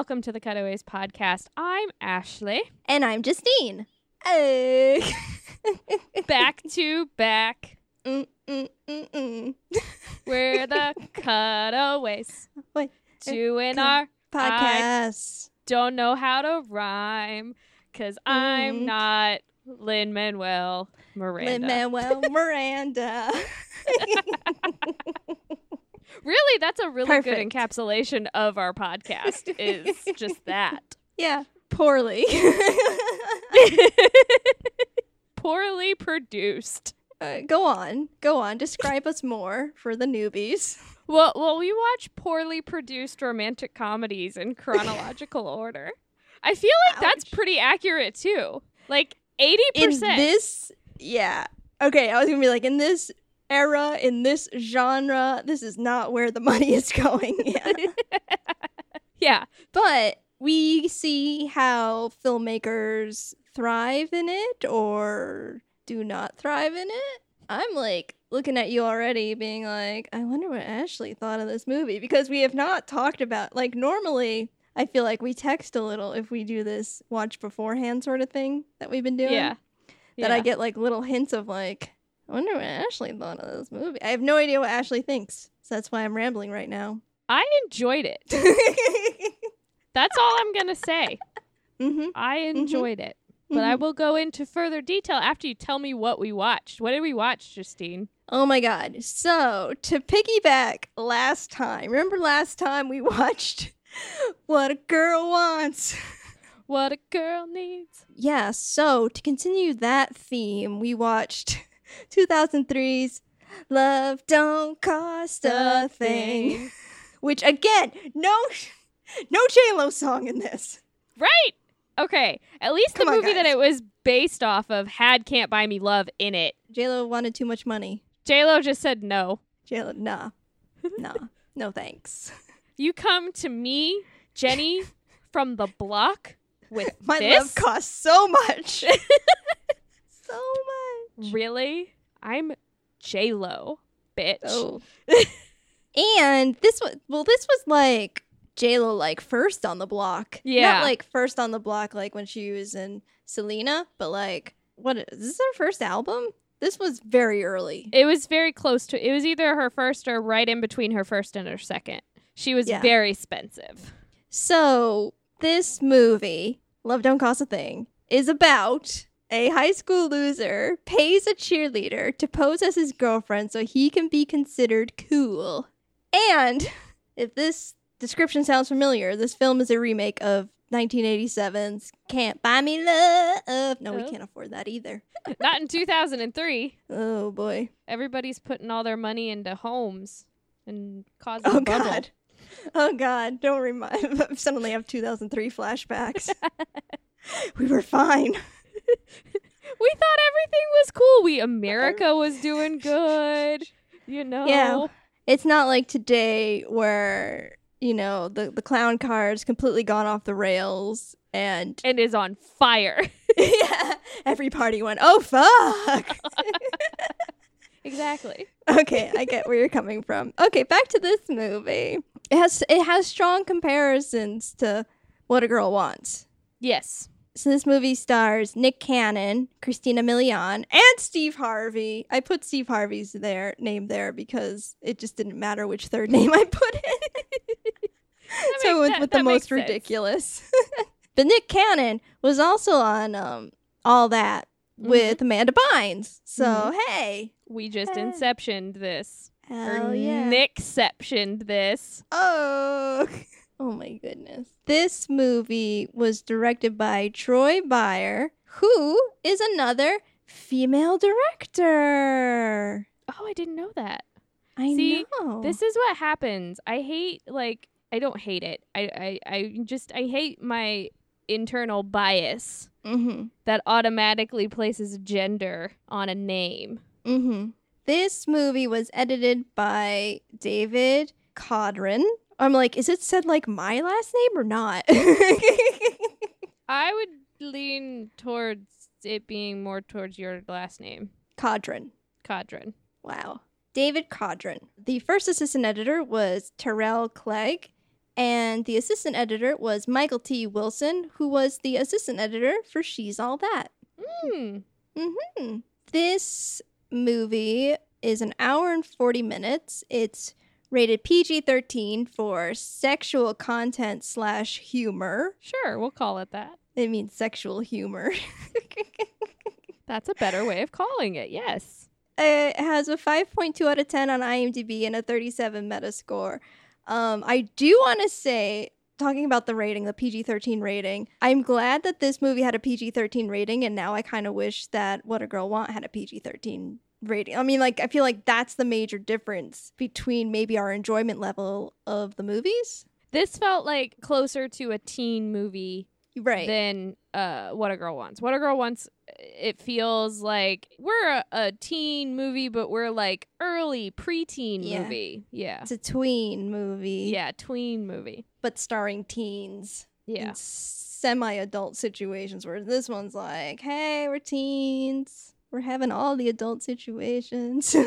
welcome to the Cutaways podcast. I'm Ashley. And I'm Justine. Hey. back to back. Mm, mm, mm, mm. We're the Cutaways. Wait, Doing cut- our Podcast. don't know how to rhyme because I'm Mm. not Lin Manuel Miranda. Lin Manuel Miranda. Really, that's a really good encapsulation of our podcast. is just that yeah, poorly. poorly produced. Uh, go on. Go on. Describe us more for the newbies. Well, well, we watch poorly produced romantic comedies in chronological order. I feel like that's pretty accurate too. Like eighty percent. In this, yeah. Okay, I was gonna be like, in this era, in this genre, this is not where the money is going. Yeah. Yeah, but we see how filmmakers thrive in it or do not thrive in it. I'm like looking at you already, being like, I wonder what Ashley thought of this movie because we have not talked about like normally. I feel like we text a little if we do this watch beforehand sort of thing that we've been doing. yeah. That I get like little hints of like, I wonder what Ashley thought of this movie. I have no idea what Ashley thinks, so that's why I'm rambling right now. I enjoyed it. That's all I'm gonna say. hmm I enjoyed it, but I will go into further detail after you tell me what we watched. What did we watch, Justine? Oh my god. So, to piggyback last time, remember last time we watched What a Girl Wants? What a girl needs. Yeah, so to continue that theme, we watched 2003's Love Don't Cost a Thing, which again, no no J-Lo song in this. Right. Okay. At least Come the on, movie that it was based off of had "Can't Buy Me Love" in it. J-Lo wanted too much money. J Lo just said no. J-Lo, nah. Nah. no thanks. You come to me, Jenny, from the block with My this. love costs so much. so much. Really? I'm J Lo, bitch. Oh. and this was well, this was like J Lo like first on the block. Yeah. Not like first on the block like when she was in Selena, but like what is this her first album? This was very early. It was very close to. It was either her first or right in between her first and her second. She was Yeah. very expensive. So this movie, Love Don't Cost a Thing, is about a high school loser pays a cheerleader to pose as his girlfriend so he can be considered cool. And if this description sounds familiar, this film is a remake of 1987's Can't Buy Me Love. No, we Oh. can't afford that either. Not in 2003. Oh boy. Everybody's putting all their money into homes and causing Oh a bubble. god. Oh god. Don't remind suddenly I have 2003 flashbacks. we were fine. We thought everything was cool. We America was doing good. You know. Yeah. It's not like today where, you know, the, the clown car's completely gone off the rails and And is on fire. yeah, every party went, oh fuck. exactly. okay, I get where you're coming from. Okay, back to this movie. It has it has strong comparisons to What a Girl Wants. Yes. So this movie stars Nick Cannon, Christina Milian, and Steve Harvey. I put Steve Harvey's there name there because it just didn't matter which third name I put in. so with, that- with that the most sense. ridiculous. but Nick Cannon was also on um, all that Mm-hmm. with Amanda Bynes. So hey, We just Eh. inceptioned this. hell or yeah! Nickceptioned this. Oh, oh my goodness. This movie was directed by Troy Byer, who is another female director. Oh, I didn't know that. I See, know. This is what happens. I hate like I don't hate it. I I, I just I hate my internal bias mm-hmm. that automatically places gender on a name. Mm-hmm. This movie was edited by David Codron. I'm like, is it said like my last name or not? I would lean towards it being more towards your last name, Codron. Cadron. Wow. David Codron. The first assistant editor was Terrell Clegg, And the assistant editor was Michael T. Wilson, who was the assistant editor for She's All That. Hmm. hmm This movie is an hour and 40 minutes. It's rated PG 13 for sexual content slash humor. Sure, we'll call it that. It means sexual humor. That's a better way of calling it. Yes. it has a 5.2 out of 10 on IMDb and a 37 Metascore. Um, I do want to say, talking about the rating, the PG 13 rating, I'm glad that this movie had a PG 13 rating, and now I kind of wish that What a Girl Want had a PG 13 rating. I mean, like, I feel like that's the major difference between maybe our enjoyment level of the movies. This felt like closer to a teen movie Right. than uh, What a Girl Wants. What a Girl Wants, it feels like we're a, a teen movie, but we're like early preteen Yeah. movie. Yeah. it's a tween movie, Yeah, tween movie. but starring teens. Yeah. semi-adult situations where this one's like hey we're teens we're having all the adult situations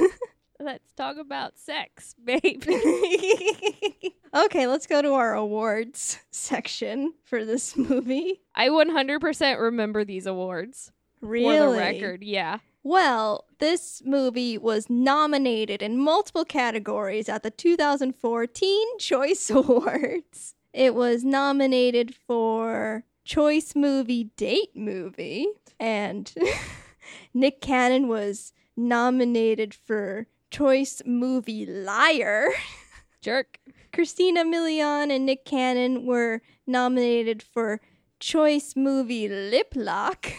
Let's talk about sex, baby. okay let's go to our awards section for this movie I 100% remember these awards. really For the record, yeah. well this movie was nominated in multiple categories at the 2004 teen choice awards it was nominated for choice movie date movie and nick cannon was nominated for choice movie liar Jerk. christina milian and nick cannon were nominated for choice movie lip lock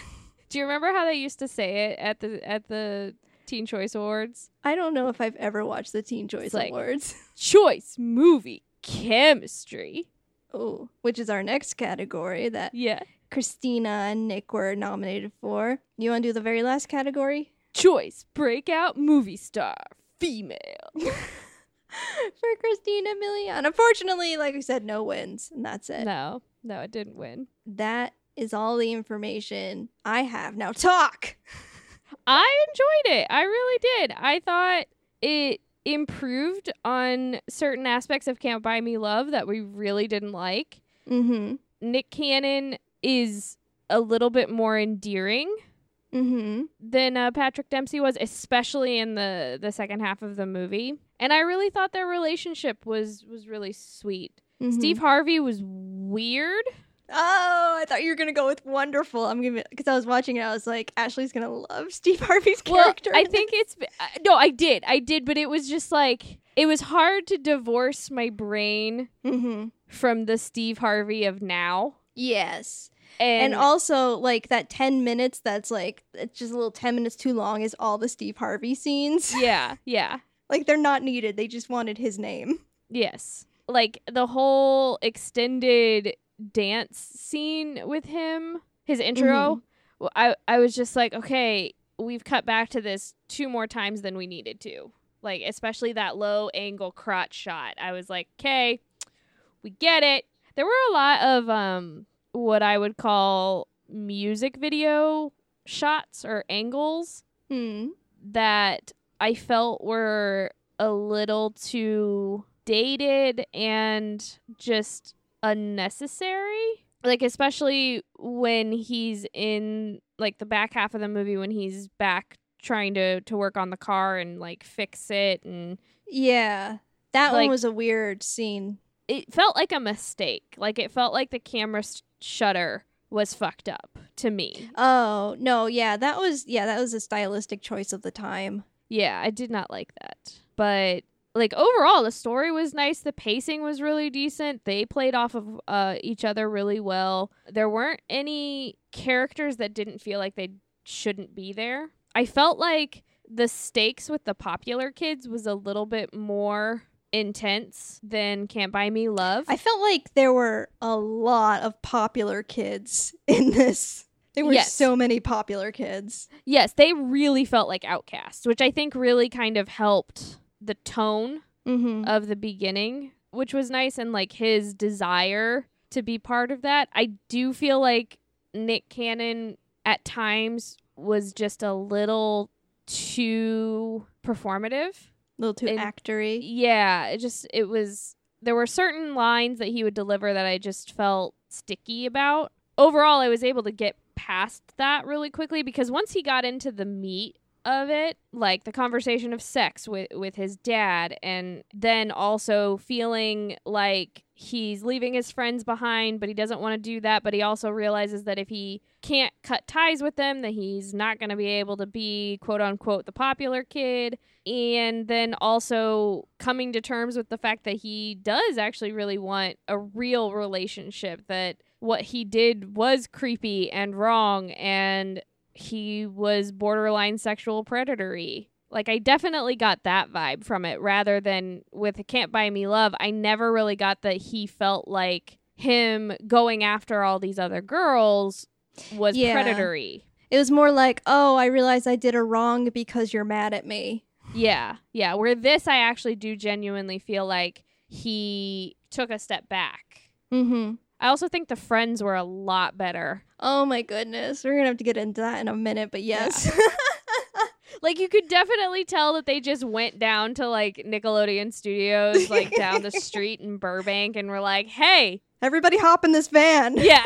Do you remember how they used to say it at the at the Teen Choice Awards? i don't know if i've ever watched the teen choice like- awards Choice movie chemistry. oh which is our next category that Yeah. Christina and nick were nominated for you want to do the very last category Choice breakout movie star female. for Christina Milian. Unfortunately, like I said, no wins, and that's it. no, no, it didn't win. That is all the information I have. Now talk. I enjoyed it. I really did. I thought it improved on certain aspects of Can't Buy Me Love that we really didn't like. Mm-hmm. Nick Cannon is a little bit more endearing Mm-hmm. than uh, Patrick Dempsey was, especially in the the second half of the movie. And I really thought their relationship was was really sweet. Mm-hmm. Steve Harvey was weird. Oh, I thought you were gonna go with wonderful. I'm gonna because I was watching it. I was like, Ashley's gonna love Steve Harvey's character. Well. I think it's uh, no, I did, I did, but it was just like it was hard to divorce my brain Mm-hmm. from the Steve Harvey of now. Yes. And, And, also, like that 10 minutes that's like, it's just a little 10 minutes too long is all the Steve Harvey scenes. yeah, yeah, like they're not needed. They just wanted his name. yes, like the whole extended dance scene with him, his intro. well, I I was just like, okay, we've cut back to this two more times than we needed to. Like especially that low angle crotch shot. I was like, okay, we get it. There were a lot of um what I would call music video shots or angles Hmm. that I felt were a little too dated and just unnecessary. Like especially when he's in like the back half of the movie when he's back trying to to work on the car and like fix it and Yeah. That Like- one was a weird scene. It felt like a mistake. Like it felt like the camera s- shutter was fucked up to me. Oh, no. Yeah. That was, yeah, that was a stylistic choice of the time. Yeah, I did not like that. But like overall the story was nice, the pacing was really decent. They played off of uh each other really well. There weren't any characters that didn't feel like they shouldn't be there. I felt like the stakes with the popular kids was a little bit more intense than Can't Buy Me Love. I felt like there were a lot of popular kids in this. There were Yes. so many popular kids. yes, they really felt like outcasts, which I think really kind of helped the tone Mm-hmm. of the beginning, which was nice, and like his desire to be part of that. I do feel like Nick Cannon at times was just a little too performative. A little too And- actory. Yeah, it just it was there were certain lines that he would deliver that I just felt sticky about. Overall, I was able to get past that really quickly because once he got into the meat of it, like the conversation of sex with with his dad and then also feeling like he's leaving his friends behind, but he doesn't want to do that, but he also realizes that if he can't cut ties with them, that he's not going to be able to be quote unquote the popular kid. And then also coming to terms with the fact that he does actually really want a real relationship that what he did was creepy and wrong and he was borderline sexual predatory. Like I definitely got that vibe from it rather than with Can't Buy Me Love. I never really got that he felt like him going after all these other girls was Yeah. predatory. It was more like, oh, I realize I did a wrong because you're mad at me. Yeah. Yeah, where this I actually do genuinely feel like he took a step back. Mm-hmm. I also think the friends were a lot better. Oh my goodness. We're gonna have to get into that in a minute, but yes. Like you could definitely tell that they just went down to like Nickelodeon Studios, like down the street in Burbank, and were like, "Hey, Everybody hop in this van. yeah,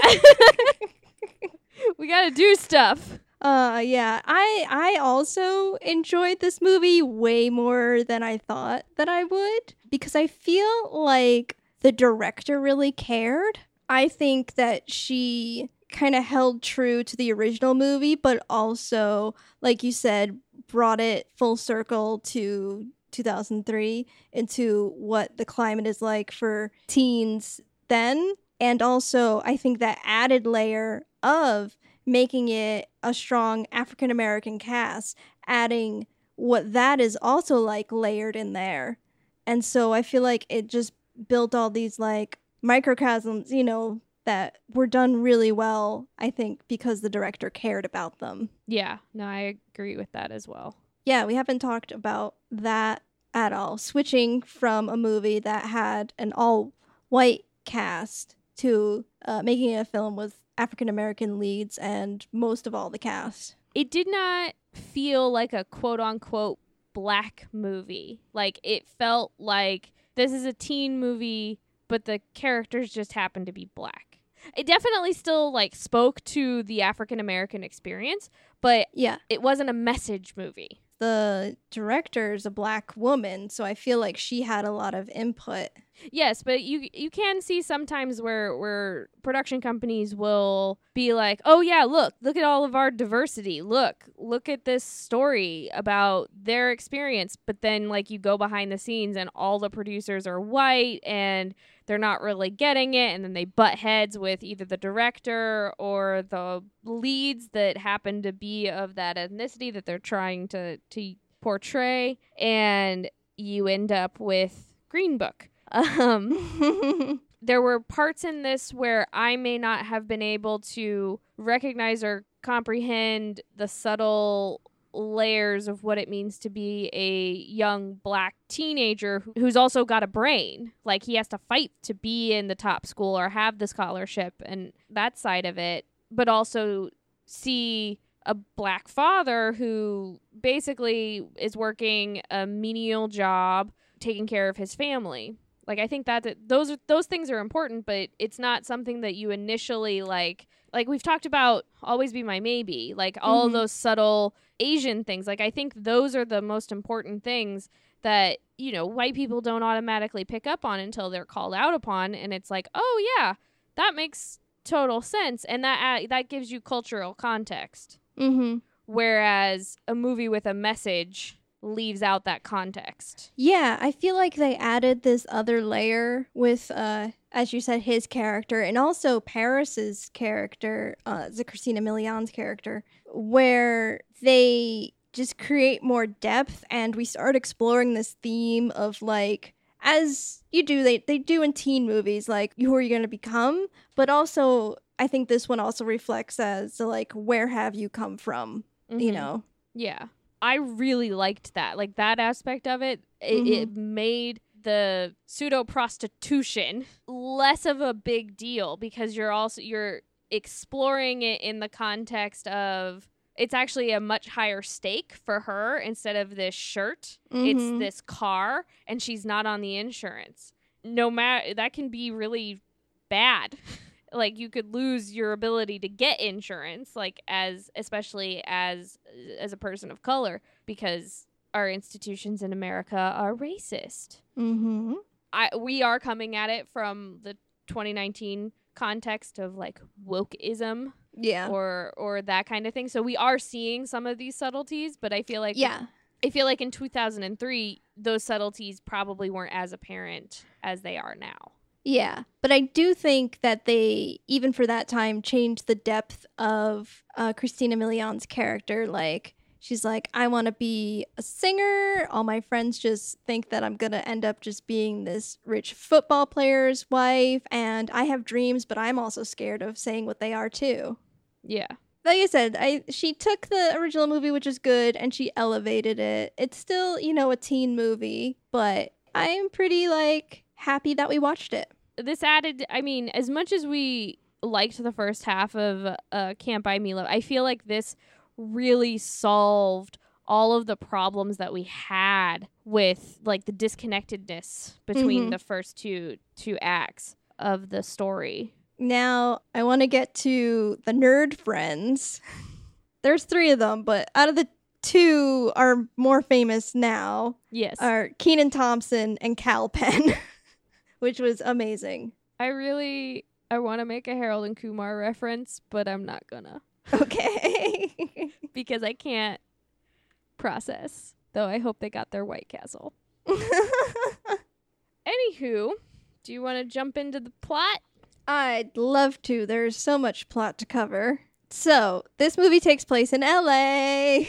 we gotta do stuff." Uh yeah, I I also enjoyed this movie way more than I thought that I would because I feel like the director really cared. I think that she kind of held true to the original movie but also like you said brought it full circle to 2003 into what the climate is like for teens then and also I think that added layer of making it a strong African American cast, adding what that is also like layered in there. And so I feel like it just built all these like microcosms, you know, that were done really well, I think, because the director cared about them. Yeah, no, I agree with that as well. Yeah, we haven't talked about that at all. Switching from a movie that had an all white cast to uh, making a film with African American leads and most of all the cast. It did not feel like a quote unquote black movie. Like it felt like this is a teen movie, but the characters just happened to be black. It definitely still like spoke to the African American experience, but Yeah, it wasn't a message movie. the director is a black woman, so I feel like she had a lot of input. Yes, but you you can see sometimes where where production companies will be like, "Oh yeah, look, look at all of our diversity. Look, look at this story about their experience." But then like you go behind the scenes and all the producers are white and they're not really getting it and then they butt heads with either the director or the leads that happen to be of that ethnicity that they're trying to to portray and you end up with Green Book. Um, there were parts in this where I may not have been able to recognize or comprehend the subtle layers of what it means to be a young black teenager who's also got a brain. Like he has to fight to be in the top school or have the scholarship and that side of it, but also see a black father who basically is working a menial job taking care of his family. Like I think that those are those things are important, but it's not something that you initially like. Like we've talked about, always be my maybe. Like all Mhm. those subtle Asian things. Like I think those are the most important things that you know white people don't automatically pick up on until they're called out upon, and it's like, oh yeah, that makes total sense, and that uh, that gives you cultural context. mm-hmm. Whereas a movie with a message leaves out that context. Yeah, I feel like they added this other layer with, uh, as you said, his character and also Paris's character, uh, the Christina Milian's character, where they just create more depth and we start exploring this theme of like, as you do, they, they do in teen movies, like, who are you going to become? But also, I think this one also reflects as, like, where have you come from? You Mhm. know? Yeah. I really liked that. Like that aspect of it, it, it made the pseudo prostitution less of a big deal because you're also you're exploring it in the context of it's actually a much higher stake for her instead of this shirt. It's Mhm. this car and she's not on the insurance. no matter that can be really bad. like you could lose your ability to get insurance like as especially as as a person of color because our institutions in America are racist. Mm-hmm. I we are coming at it from the 2019 context of like wokeism Yeah. or or that kind of thing. So we are seeing some of these subtleties, but I feel like yeah. I feel like in 2003 those subtleties probably weren't as apparent as they are now. Yeah, but I do think that they, even for that time, changed the depth of uh, Christina Milian's character. Like, she's like, I want to be a singer. All my friends just think that I'm going to end up just being this rich football player's wife. And I have dreams, but I'm also scared of saying what they are too. Yeah. Like I said, I she took the original movie, which is good, and she elevated it. It's still, you know, a teen movie, but I'm pretty like happy that we watched it. This added I mean, as much as we liked the first half of uh Can't Buy Me Love, I feel like this really solved all of the problems that we had with like the disconnectedness between Mhm. the first two two acts of the story. Now, I want to get to the nerd friends. There's three of them, but out of the two are more famous now Yes. are Kenan Thompson and Kal Penn, which was amazing. I really I want to make a Harold and Kumar reference, but I'm not gonna Okay. because I can't process. Though I hope they got their White Castle. Anywho, do you want to jump into the plot? I'd love to. There's so much plot to cover. So, this movie takes place in LA.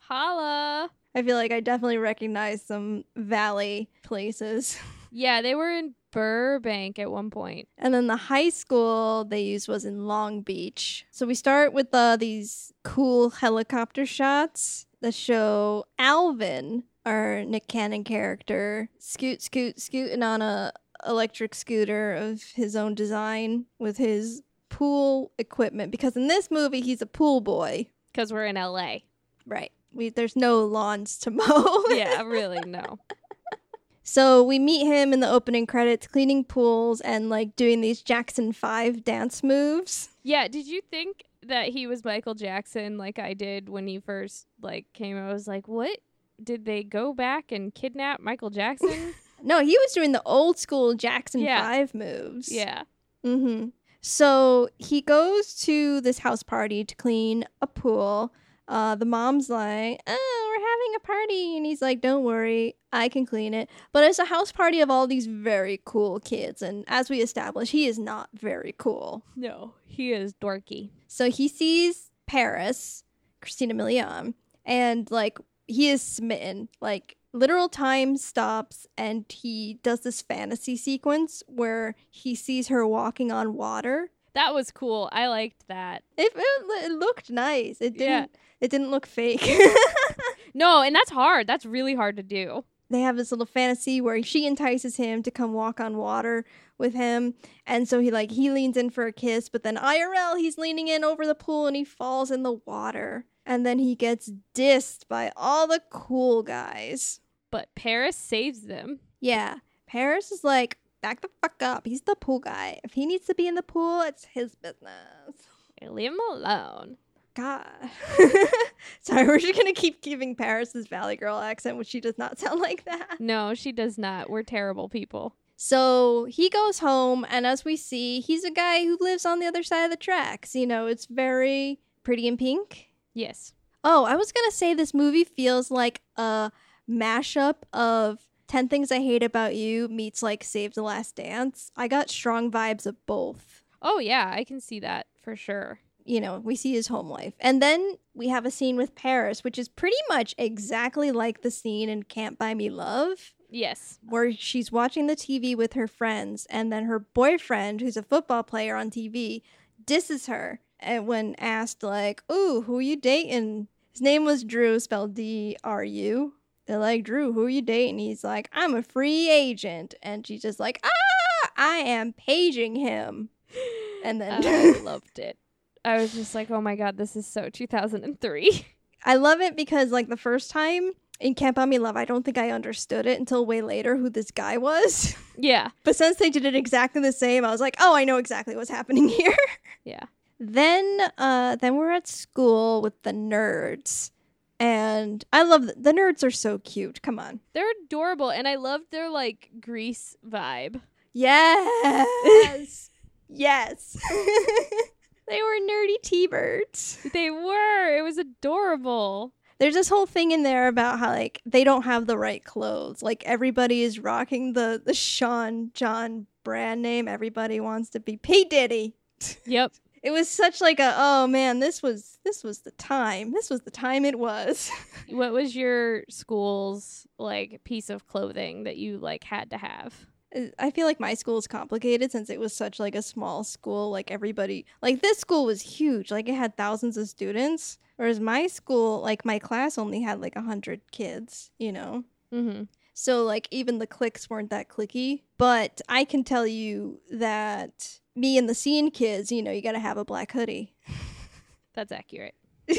Holla. I feel like I definitely recognize some valley places. Yeah, they were in Burbank at one point. And then the high school they used was in Long Beach. So we start with uh, these cool helicopter shots that show Alvin, our Nick Cannon character, scoot, scoot, scooting on a electric scooter of his own design with his pool equipment. Because in this movie, he's a pool boy. Because we're in LA. Right. We, there's no lawns to mow. Yeah, really, no. So we meet him in the opening credits cleaning pools and like doing these Jackson 5 dance moves. Yeah, did you think that he was Michael Jackson like I did when he first like came? I was like, what? Did they go back and kidnap Michael Jackson? No, he was doing the old school Jackson Yeah. 5 moves. yeah. Mm-hmm. So he goes to this house party to clean a pool. Uh, the mom's like, oh, we're having a party. And he's like, don't worry, I can clean it. But it's a house party of all these very cool kids. And as we established, he is not very cool. No, he is dorky. So he sees Paris, Christina Milian, and like he is smitten. Like literal time stops and he does this fantasy sequence where he sees her walking on water. That was cool. I liked that. It, it, it looked nice. It didn't it didn't look fake. No, and that's hard. That's really hard to do. they have this little fantasy where she entices him to come walk on water with him and so he like he leans in for a kiss but then IRL he's leaning in over the pool and he falls in the water and then he gets dissed by all the cool guys But Paris saves them. yeah Paris is like back the fuck up he's the pool guy if he needs to be in the pool it's his business Leave him alone. God. Sorry, we're just gonna keep giving Paris this Valley Girl accent, which she does not sound like that. No, she does not. We're terrible people. So he goes home, and as we see, he's a guy who lives on the other side of the tracks. You know, it's very pretty in pink. Yes. Oh, I was gonna say this movie feels like a mashup of 10 Things I Hate About You meets like Save the Last Dance. I got strong vibes of both. Oh yeah, I can see that for sure. You know, we see his home life. And then we have a scene with Paris, which is pretty much exactly like the scene in Can't Buy Me Love, Yes. where she's watching the TV with her friends, and then her boyfriend, who's a football player on TV, disses her. And when asked, like, Ooh, who you dating? His name was Drew, spelled D R U. They're like, Drew, who you dating? He's like, I'm a free agent. And she's just like, Ah, I am paging him. And then I loved it. I was just like, oh my god, this is so 2003. I love it because like the first time in Can't Buy Me Love, I don't think I understood it until way later who this guy was. Yeah. but since they did it exactly the same, I was like, oh, I know exactly what's happening here. Yeah. then, uh, then we're at school with the nerds, and I love th- the nerds are so cute. Come on, They're adorable and I love their like Grease vibe. yes, yes. They were nerdy T-birds. They were. It was adorable. There's this whole thing in there about how like they don't have the right clothes. Like everybody is rocking the the Sean John brand name. Everybody wants to be P Diddy. Yep. It was such like a oh man, this was this was the time. This was the time it was. What was your school's like piece of clothing that you like had to have? I feel like my school is complicated since it was such like a small school. Like everybody, like this school was huge. Like it had thousands of students, whereas my school, like my class, only had like a hundred kids. You know, Mm-hmm. so like even the cliques weren't that clicky. But I can tell you that me and the scene kids, you know, you got to have a black hoodie. That's accurate.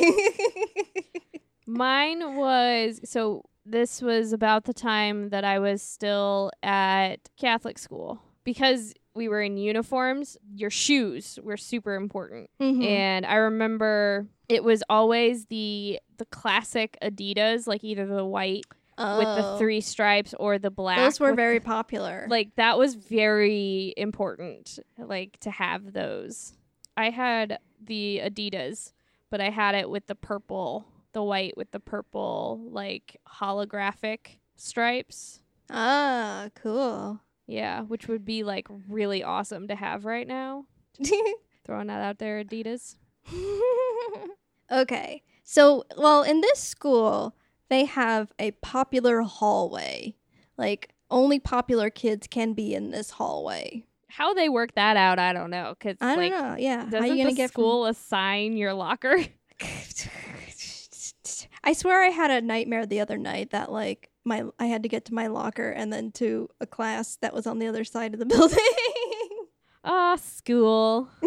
Mine was so this was about the time that I was still at Catholic school because we were in uniforms. Your shoes were super important. Mhm. And I remember it was always the the classic Adidas, like either the white with the Oh. three stripes or the black. Those were very the- popular. like that was very important like to have those. I had the Adidas, but I had it with the purple, the white with the purple like holographic stripes. ah, cool. Yeah, which would be like really awesome to have right now. Throwing that out there, Adidas. okay. So, well, in this school, they have a popular hallway. Like, only popular kids can be in this hallway. How they work that out, I don't know. Cause I don't like, know. Yeah. Doesn't you gonna the get from- school assign your locker? I swear I had a nightmare the other night that like my I had to get to my locker and then to a class that was on the other side of the building. Ah, school.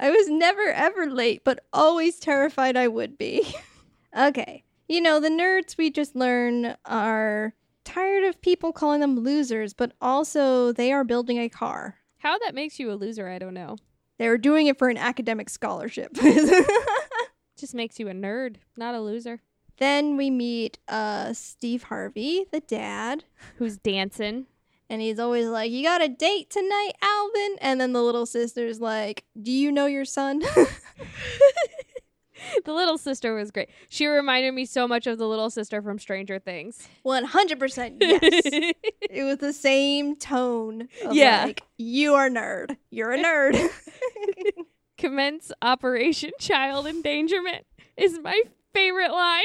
I was never ever late, but always terrified I would be. okay. You know, the nerds we just learn are tired of people calling them losers, but also they are building a car. How that makes you a loser, I don't know. They're doing it for an academic scholarship. Just makes you a nerd, not a loser. then we meet uh Steve Harvey, the dad, Who's dancing? and he's always like, "You got a date tonight, Alvin?" And then the little sister's like, "Do you know your son?" the little sister was great. She reminded me so much of the little sister from Stranger Things. 100% yes. it was the same tone. Of Yeah. Like, you are nerd. You're a nerd. Commence Operation Child Endangerment is my favorite line.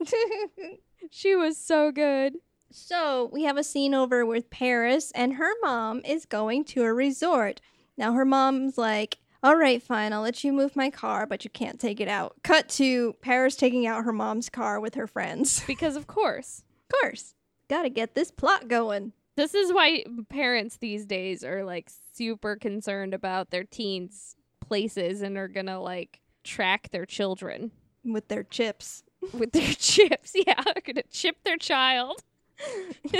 She was so good. so we have a scene over with Paris, and her mom is going to a resort. Now her mom's like, "All right, fine, I'll let you move my car, but you can't take it out." Cut to Paris taking out her mom's car with her friends. Because, of course, Of course, gotta get this plot going. this is why parents these days are like super concerned about their teens' places and are gonna like track their children with their chips. with their chips. Yeah, they're gonna chip their child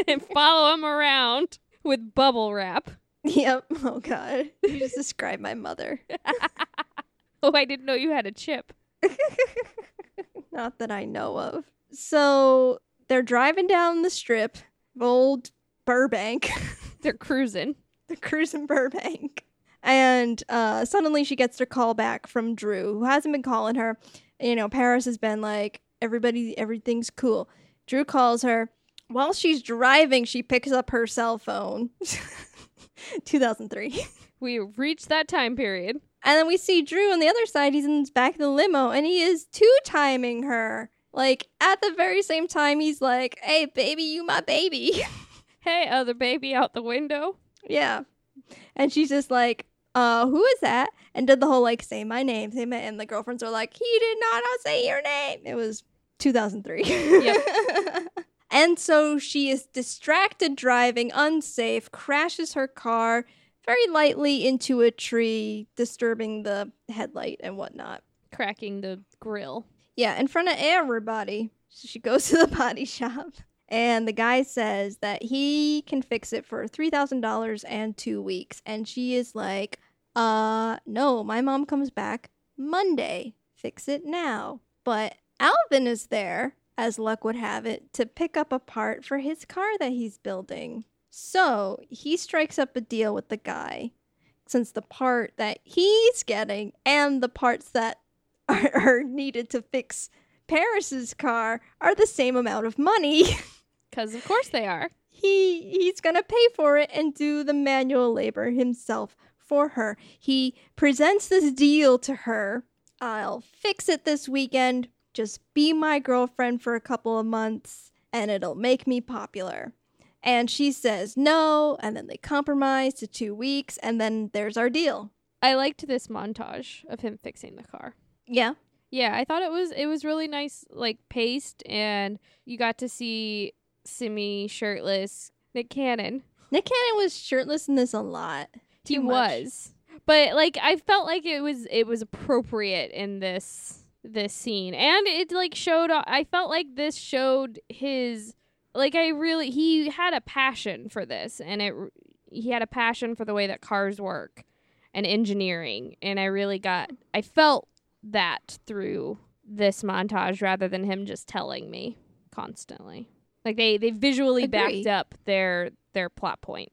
and follow them around with bubble wrap. Yep. Oh God, you just described my mother. Oh, I didn't know you had a chip. Not that I know of. So they're driving down the strip of old Burbank. They're cruising. they're cruising Burbank. And uh, suddenly she gets her call back from Drew, who hasn't been calling her. You know, Paris has been like, everybody, everything's cool. Drew calls her. While she's driving, she picks up her cell phone. 2003. We reached that time period. And then we see Drew on the other side. He's in the back of the limo and he is two timing her. Like at the very same time, he's like, hey, baby, you my baby. Hey, other baby out the window. yeah. And she's just like, uh, who is that? And did the whole like, say my name, say my And the girlfriends are like, he did not say your name. It was 2003. Yep. and so she is distracted driving, unsafe, crashes her car very lightly into a tree, disturbing the headlight and whatnot. Cracking the grill. Yeah, in front of everybody. So she goes to the body shop, and the guy says that he can fix it for $3,000 and two weeks. And she is like, uh, no, my mom comes back Monday. Fix it now. But Alvin is there, as luck would have it, to pick up a part for his car that he's building. So he strikes up a deal with the guy since the part that he's getting and the parts that are, are needed to fix Paris's car are the same amount of money. Because of course they are. he he's gonna pay for it and do the manual labor himself for her. He presents this deal to her. I'll fix it this weekend. Just be my girlfriend for a couple of months and it'll make me popular. And she says no, and then they compromise to two weeks, and then there's our deal. I liked this montage of him fixing the car. Yeah. Yeah, I thought it was it was really nice, like paced, and you got to see Simi shirtless. Nick Cannon, Nick Cannon was shirtless in this a lot. He much. was, but like I felt like it was it was appropriate in this this scene, and it like showed. Uh, I felt like this showed his like I really he had a passion for this, and it he had a passion for the way that cars work and engineering, and I really got I felt that through this montage rather than him just telling me constantly. Like they they visually backed up their their plot point.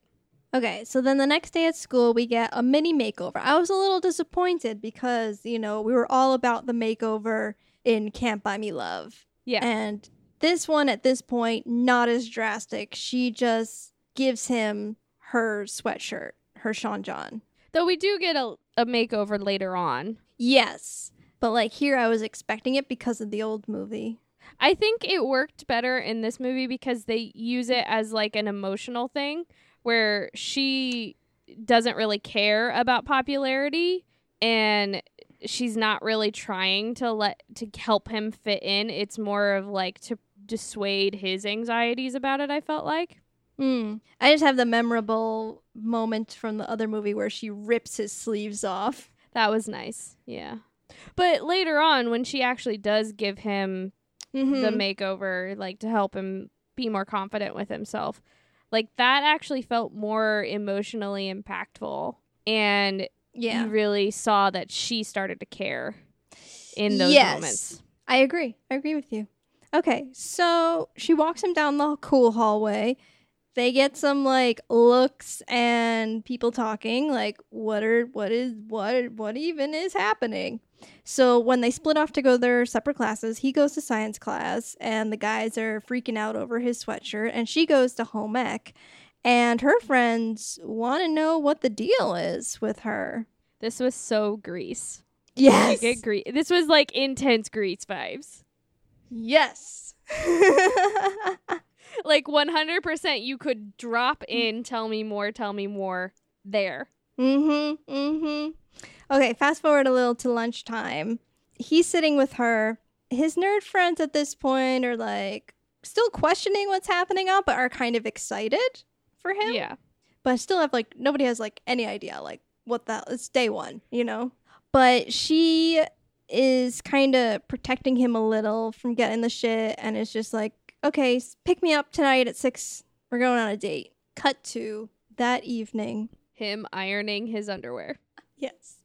Okay, so then the next day at school, we get a mini makeover. I was a little disappointed because, you know, we were all about the makeover in Can't Buy Me Love. Yeah. And this one, at this point, not as drastic. She just gives him her sweatshirt, her Sean John. Though we do get a, a makeover later on. Yes. But like here, I was expecting it because of the old movie. I think it worked better in this movie because they use it as like an emotional thing where she doesn't really care about popularity and she's not really trying to let to help him fit in. It's more of like to dissuade his anxieties about it, I felt like. Hmm. I just have the memorable moment from the other movie where she rips his sleeves off. That was nice. Yeah. But later on when she actually does give him Mhm. the makeover like to help him be more confident with himself like that actually felt more emotionally impactful and yeah. you really saw that she started to care in those Yes. moments I agree. I agree with you. Okay, so she walks him down the cool hallway. They get some like looks and people talking like what are what is what what even is happening. So when they split off to go their separate classes, he goes to science class and the guys are freaking out over his sweatshirt and she goes to home ec and her friends want to know what the deal is with her. this was so grease Yes. Like, it gre- this was like intense grease vibes Yes. like 100% you could drop in tell me more tell me more there Mm-hmm. Mm-hmm. Okay, fast forward a little to lunchtime. He's sitting with her. His nerd friends at this point are like still questioning what's happening out, but are kind of excited for him. yeah But still have like nobody has like any idea like what that it's day one, you know? But she is kind of protecting him a little from getting the shit and is just like, okay, pick me up tonight at six. We're going on a date. Cut to that evening. him ironing his underwear Yes.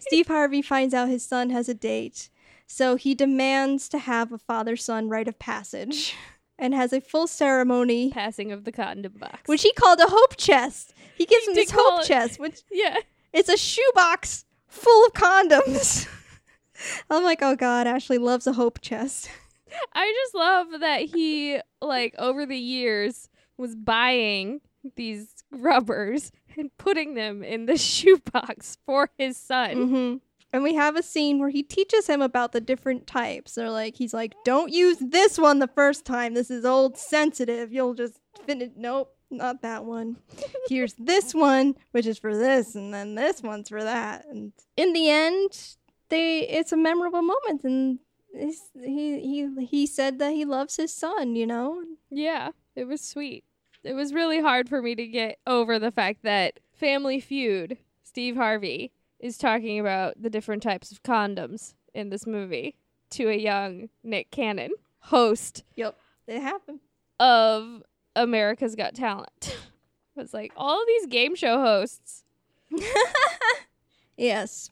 Steve Harvey finds out his son has a date, so he demands to have a father son rite of passage and has a full ceremony, passing of the condom box which he called a hope chest. He gives him did this hope it- chest, which yeah it's a shoebox full of condoms. I'm like, oh god, Ashley loves a hope chest. I just love that he like over the years was buying these rubbers and putting them in the shoebox for his son. hmm And we have a scene where he teaches him about the different types. They're like, he's like, don't use this one the first time. This is old sensitive. You'll just finish. Nope, not that one. Here's this one, which is for this, and then this one's for that. And in the end, they it's a memorable moment, and he he he said that he loves his son. You know, Yeah, it was sweet. It was really hard for me to get over the fact that Family Feud, Steve Harvey, is talking about the different types of condoms in this movie to a young Nick Cannon. host Yep. It happened. of America's Got Talent. It's like all of these game show hosts. yes.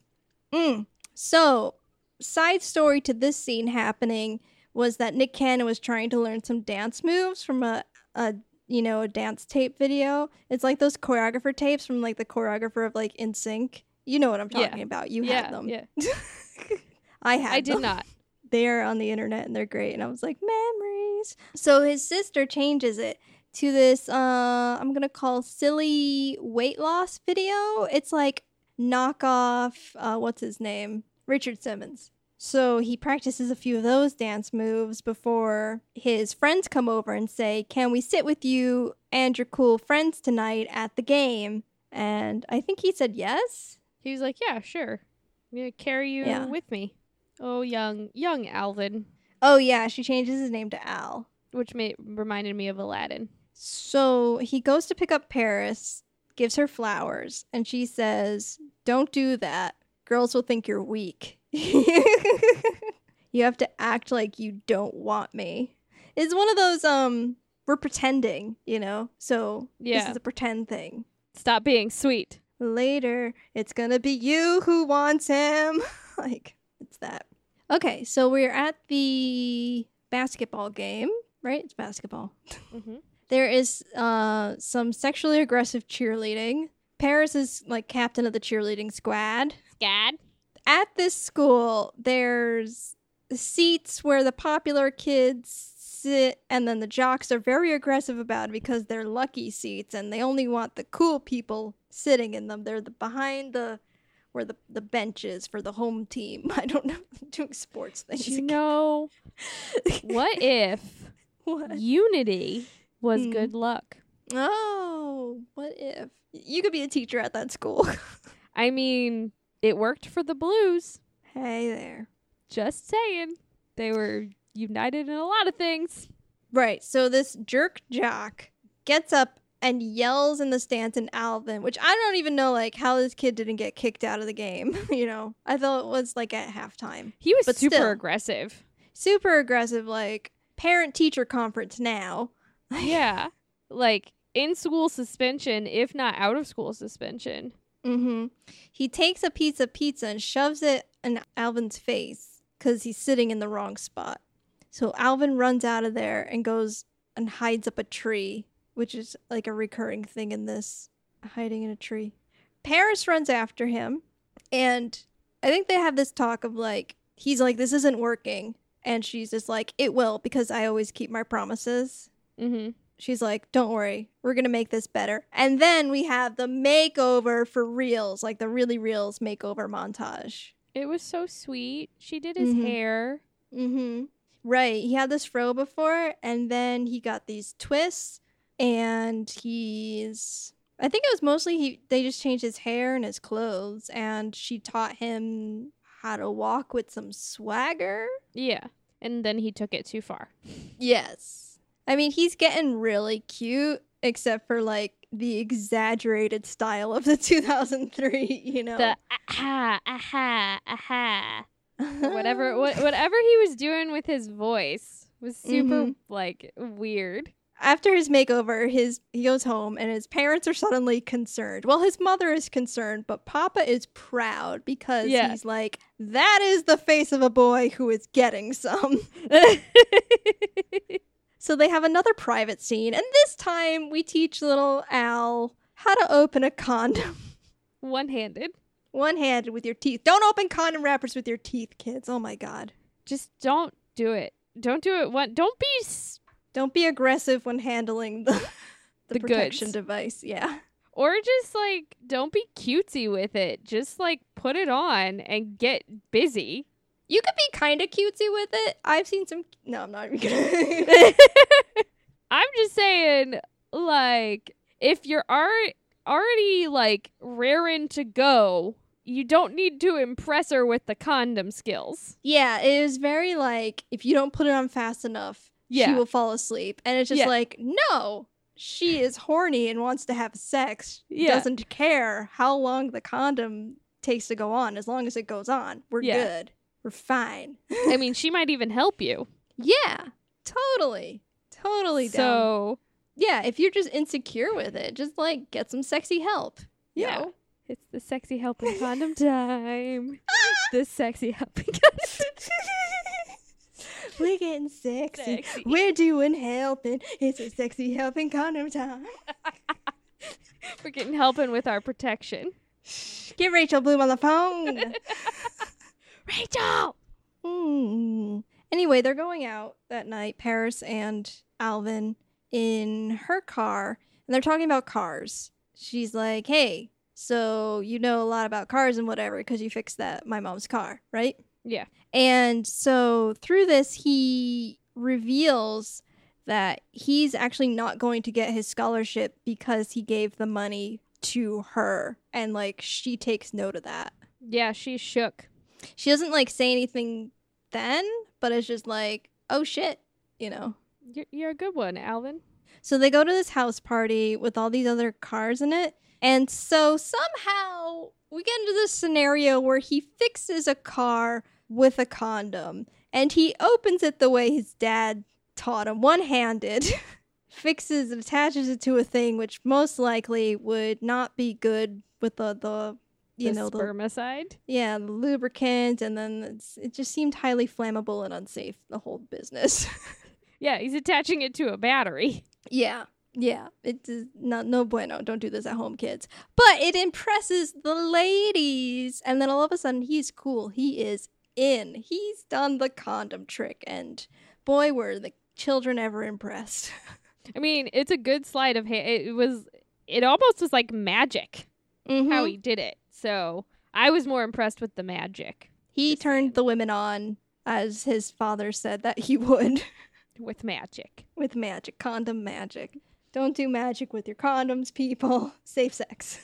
Mm. So, side story to this scene happening was that Nick Cannon was trying to learn some dance moves from a, a you know, a dance tape video. It's like those choreographer tapes from like the choreographer of like NSYNC. You know what I'm Yeah. talking about. You yeah, had them. Yeah, I had I did them. not. They're on the internet and they're great. And I was like, memories. So his sister changes it to this uh I'm gonna call silly weight loss video. It's like knockoff uh what's his name? Richard Simmons. So he practices a few of those dance moves before his friends come over and say, Can we sit with you and your cool friends tonight at the game? And I think he said yes. He was like, "Yeah, sure. I'm gonna carry you Yeah. with me." Oh, young, young Alvin, Oh yeah, she changes his name to Al. which made reminded me of Aladdin. So he goes to pick up Paris, gives her flowers, and she says, Don't do that. Girls will think you're weak. you have to act like you don't want me. It's one of those, um, we're pretending, you know? So this is a pretend thing. Stop being sweet. Later, it's gonna be you who wants him. like, it's that. Okay, so we're at the basketball game, right? It's basketball. hmm There is uh, some sexually aggressive cheerleading. Paris is like captain of the cheerleading squad. Scad. At this school, there's seats where the popular kids sit, and then the jocks are very aggressive about it because they're lucky seats and they only want the cool people sitting in them. They're the behind the where the, the bench is for the home team. I don't know doing sports things. You know, what if what? unity was Hmm. good luck? Oh, what if you could be a teacher at that school? I mean, it worked for the Blues. hey there. Just saying. They were united in a lot of things. Right. So this jerk jock gets up and yells in the stands in Alvin, which I don't even know like how this kid didn't get kicked out of the game. you know, I thought it was like at halftime. He was But super still. aggressive. Super aggressive, like parent teacher conference now. Yeah. like in school suspension, if not out of school suspension. Mm-hmm. He takes a piece of pizza and shoves it in Alvin's face because he's sitting in the wrong spot. So Alvin runs out of there and goes and hides up a tree, which is like a recurring thing in this hiding in a tree. Paris runs after him, and I think they have this talk of like, he's like, this isn't working. And she's just like, it will because I always keep my promises Mm-hmm. She's like, "Don't worry, we're gonna make this better." And then we have the makeover for reals, like the really reals makeover montage. It was so sweet. She did his Mhm. hair. Mm-hmm. Right. He had this fro before, and then he got these twists, and he's. I think it was mostly he. They just changed his hair and his clothes, and she taught him how to walk with some swagger. Yeah. And then he took it too far. Yes. I mean, he's getting really cute, except for like the exaggerated style of the 2003, you know. The aha, aha, aha. Whatever wha- whatever he was doing with his voice was super Mhm. like weird. After his makeover, his he goes home and his parents are suddenly concerned. Well, his mother is concerned, but Papa is proud because Yeah. he's like, that is the face of a boy who is getting some. So they have another private scene, and this time we teach little Al how to open a condom One-handed. one handed with your teeth. Don't open condom wrappers with your teeth, kids. Oh my god. Just don't do it. Don't do it one don't be s- Don't be aggressive when handling the, the, The protection goods. device. Yeah. or just like don't be cutesy with it. Just like put it on and get busy. You could be kind of cutesy with it. I've seen some. No, I'm not even gonna. I'm just saying, like, if you're already already like raring to go, you don't need to impress her with the condom skills. yeah, it is very like if you don't put it on fast enough, yeah. she will fall asleep. And it's just Yeah. like, no, she is horny and wants to have sex. Yeah. Doesn't care how long the condom takes to go on. As long as it goes on, we're Yeah. good. We're fine. I mean, she might even help you. Yeah. Totally. Totally down. So Yeah, if you're just insecure with it, just like get some sexy help. Yeah. know? it's the sexy helping condom time. the sexy helping condom. We're getting sexy. Sexy. We're doing helping. It's a sexy helping condom time. We're getting helping with our protection. Get Rachel Bloom on the phone. Rachel. Hmm. Anyway, they're going out that night, Paris and Alvin, in her car, and they're talking about cars. She's like, hey, so you know a lot about cars and whatever because you fixed that my mom's car, right? Yeah. And so through this, he reveals that he's actually not going to get his scholarship because he gave the money to her. And like, she takes note of that. Yeah, she shook. She doesn't like say anything then, but it's just like, oh shit, you know. You're, you're a good one, Alvin. So they go to this house party with all these other cars in it. And so somehow we get into this scenario where he fixes a car with a condom and he opens it the way his dad taught him, one handed, fixes and attaches it to a thing which most likely would not be good with the, the you the know, the, spermicide. yeah, the lubricant, and then it's, it just seemed highly flammable and unsafe, the whole business. Yeah, he's attaching it to a battery. Yeah. Yeah. It is not no bueno. Don't do this at home, kids. But it impresses the ladies. And then all of a sudden he's cool. He is in. He's done the condom trick. And boy, were the children ever impressed. I mean, it's a good sleight of hand. It was. It almost was like magic how Mhm. he did it. So I was more impressed with the magic he Just turned saying. the women on as his father said that he would with magic. with magic, condom magic. Don't do magic with your condoms, people. Safe sex.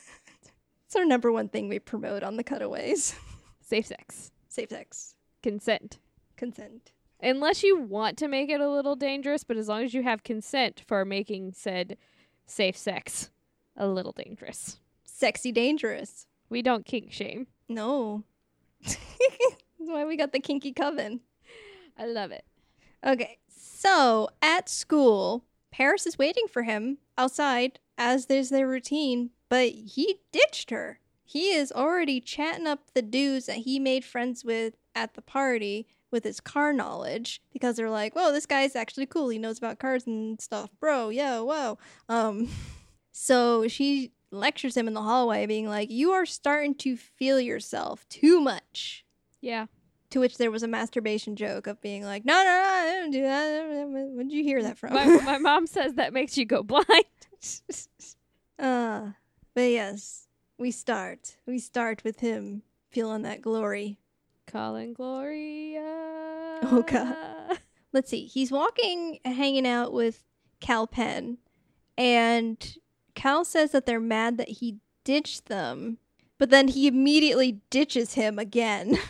it's our number one thing we promote on the cutaways. Safe sex, Safe sex. consent. Consent. Unless you want to make it a little dangerous, but as long as you have consent for making said safe sex a little dangerous. Sexy dangerous. We don't kink shame. No. That's why we got the kinky coven. I love it. Okay, so at school, Paris is waiting for him outside, as there's their routine, but he ditched her. He is already chatting up the dudes that he made friends with at the party with his car knowledge because they're like, whoa, this guy's actually cool. He knows about cars and stuff. Bro, yo, whoa. Um, so she lectures him in the hallway, being like, you are starting to feel yourself too much. Yeah. To which there was a masturbation joke of being like, no, no, no, I don't do that. Where'd you hear that from? My, my mom says that makes you go blind. uh, but yes, we start. We start with him feeling that glory. Colin Gloria. Oh, God. Let's see. He's walking, hanging out with Kal Penn, and Kal says that they're mad that he ditched them, but then he immediately ditches him again.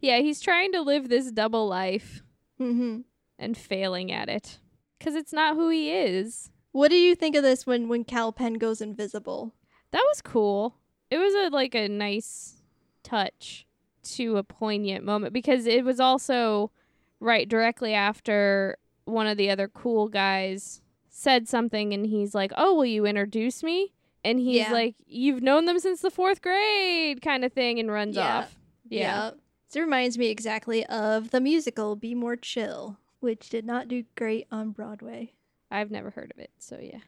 Yeah, he's trying to live this double life hmm and failing at it. Because it's not who he is. What do you think of this when when Kal Penn goes invisible? That was cool. It was a like a nice touch to a poignant moment because it was also right directly after one of the other cool guys said something and he's like, "Oh, will you introduce me?" And he's Yeah. like, "You've known them since the 4th grade," kind of thing and runs Yeah. off. Yeah. So it reminds me exactly of the musical Be More Chill, which did not do great on Broadway. I've never heard of it. So yeah.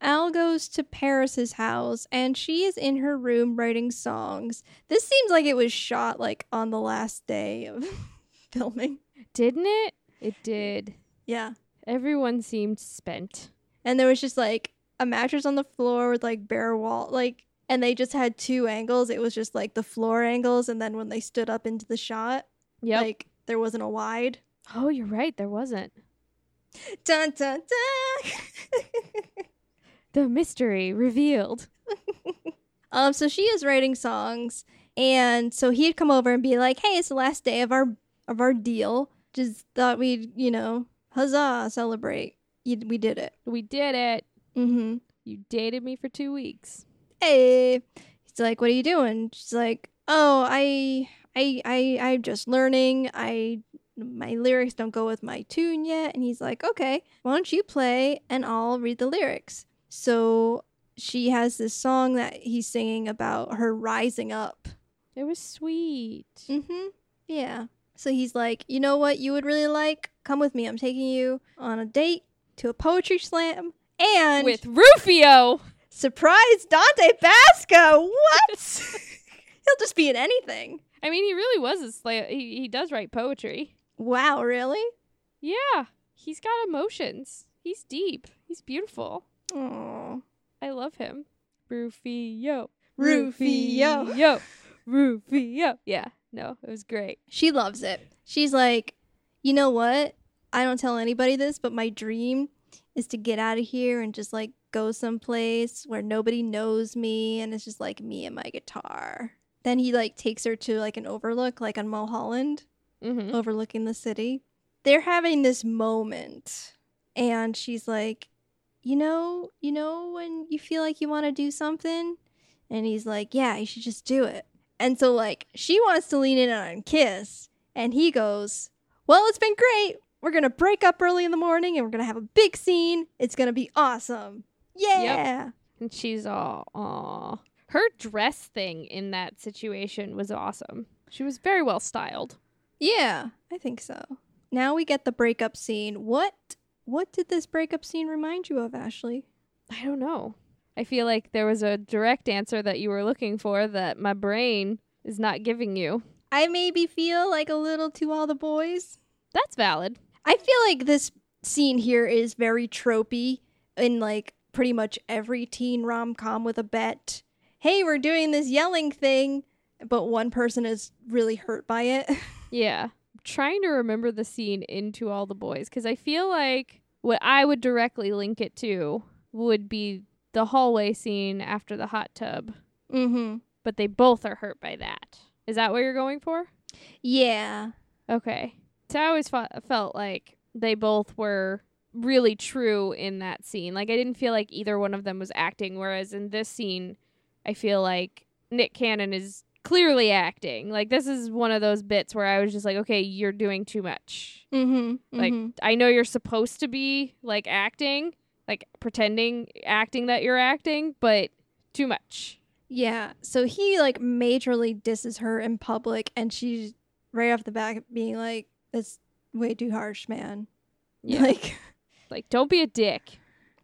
Al goes to Paris's house and she is in her room writing songs. This seems like it was shot like on the last day of filming. Didn't it? It did. Yeah. Everyone seemed spent. And there was just like a mattress on the floor with like bare wall like and they just had two angles. It was just like the floor angles and then when they stood up into the shot, Yep. like there wasn't a wide. oh, you're right. There wasn't. Dun dun dun. The mystery revealed. Um, so she is writing songs, and so he'd come over and be like, "Hey, it's the last day of our of our deal. Just thought we'd, you know, huzzah, celebrate. You, we did it." We did it. Mm-hmm. You dated me for two weeks. Hey, he's like, "What are you doing?" She's like, "Oh, I, I, I, I'm just learning. I my lyrics don't go with my tune yet. And he's like, okay, why don't you play and I'll read the lyrics. So she has this song that he's singing about her rising up. It was sweet. Mm-hmm. Yeah. So he's like, you know what you would really like? Come with me. I'm taking you on a date to a poetry slam and With Rufio. surprise Dante Basco. What? He'll just be in anything. I mean, he really was a slave. He, he does write poetry. Wow, really? Yeah. He's got emotions. He's deep. He's beautiful. Oh. I love him. Rufio. Rufio. Rufio. Rufio. Yeah. No, it was great. She loves it. She's like, you know what? I don't tell anybody this, but my dream is to get out of here and just like go someplace where nobody knows me and it's just like me and my guitar. Then he like takes her to like an overlook, like on Mulholland, Mm-hmm. overlooking the city. They're having this moment, and she's like, you know, you know when you feel like you want to do something, and he's like, yeah, you should just do it. And so like she wants to lean in on kiss, and he goes, well, it's been great. We're gonna break up early in the morning, and we're gonna have a big scene. It's gonna be awesome. Yeah. And she's all, aw. Her dress thing in that situation was awesome. She was very well styled. Yeah, I think so. Now we get the breakup scene. What what did this breakup scene remind you of, Ashley? I don't know. I feel like there was a direct answer that you were looking for that my brain is not giving you. I maybe feel like a little to all the boys. That's valid. I feel like this scene here is very tropey in like pretty much every teen rom com with a bet. Hey, we're doing this yelling thing, but one person is really hurt by it. Yeah. I'm trying to remember the scene into all the boys because I feel like what I would directly link it to would be the hallway scene after the hot tub, mm-hmm. but they both are hurt by that. Is that what you're going for? Yeah. Okay. So I always felt, felt like they both were really true in that scene. Like I didn't feel like either one of them was acting, whereas in this scene, I feel like Nick Cannon is clearly acting. Like this is one of those bits where I was just like, okay, you're doing too much. Mm-hmm. Like mm-hmm. I know you're supposed to be like acting, like pretending acting that you're acting, but too much. Yeah. So he like majorly disses her in public and she's right off the back being like, That's way too harsh, man. Yeah. Like Like don't be a dick.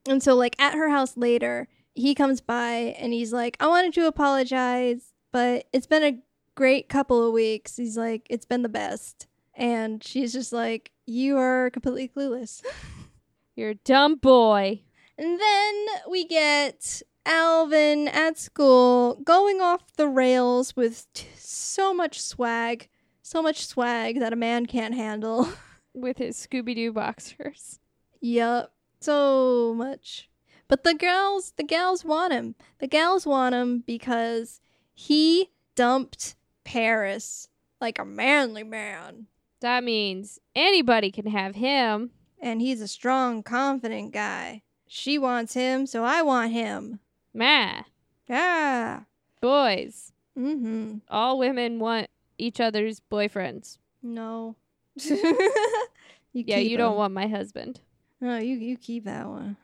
And so, like, at her house later, he comes by and he's like, I wanted to apologize, but it's been a great couple of weeks. He's like, It's been the best. And she's just like, You are completely clueless. You're a dumb boy. and then we get Alvin at school going off the rails with t- so much swag, so much swag that a man can't handle. with his Scooby Doo boxers. Yup, so much. But the girls, the gals want him. The gals want him because he dumped Paris like a manly man. That means anybody can have him. And he's a strong, confident guy. She wants him, so I want him. Ma, Yeah. boys. Mm-hmm. All women want each other's boyfriends. No. you yeah, you don't want my husband. No, you you keep that one.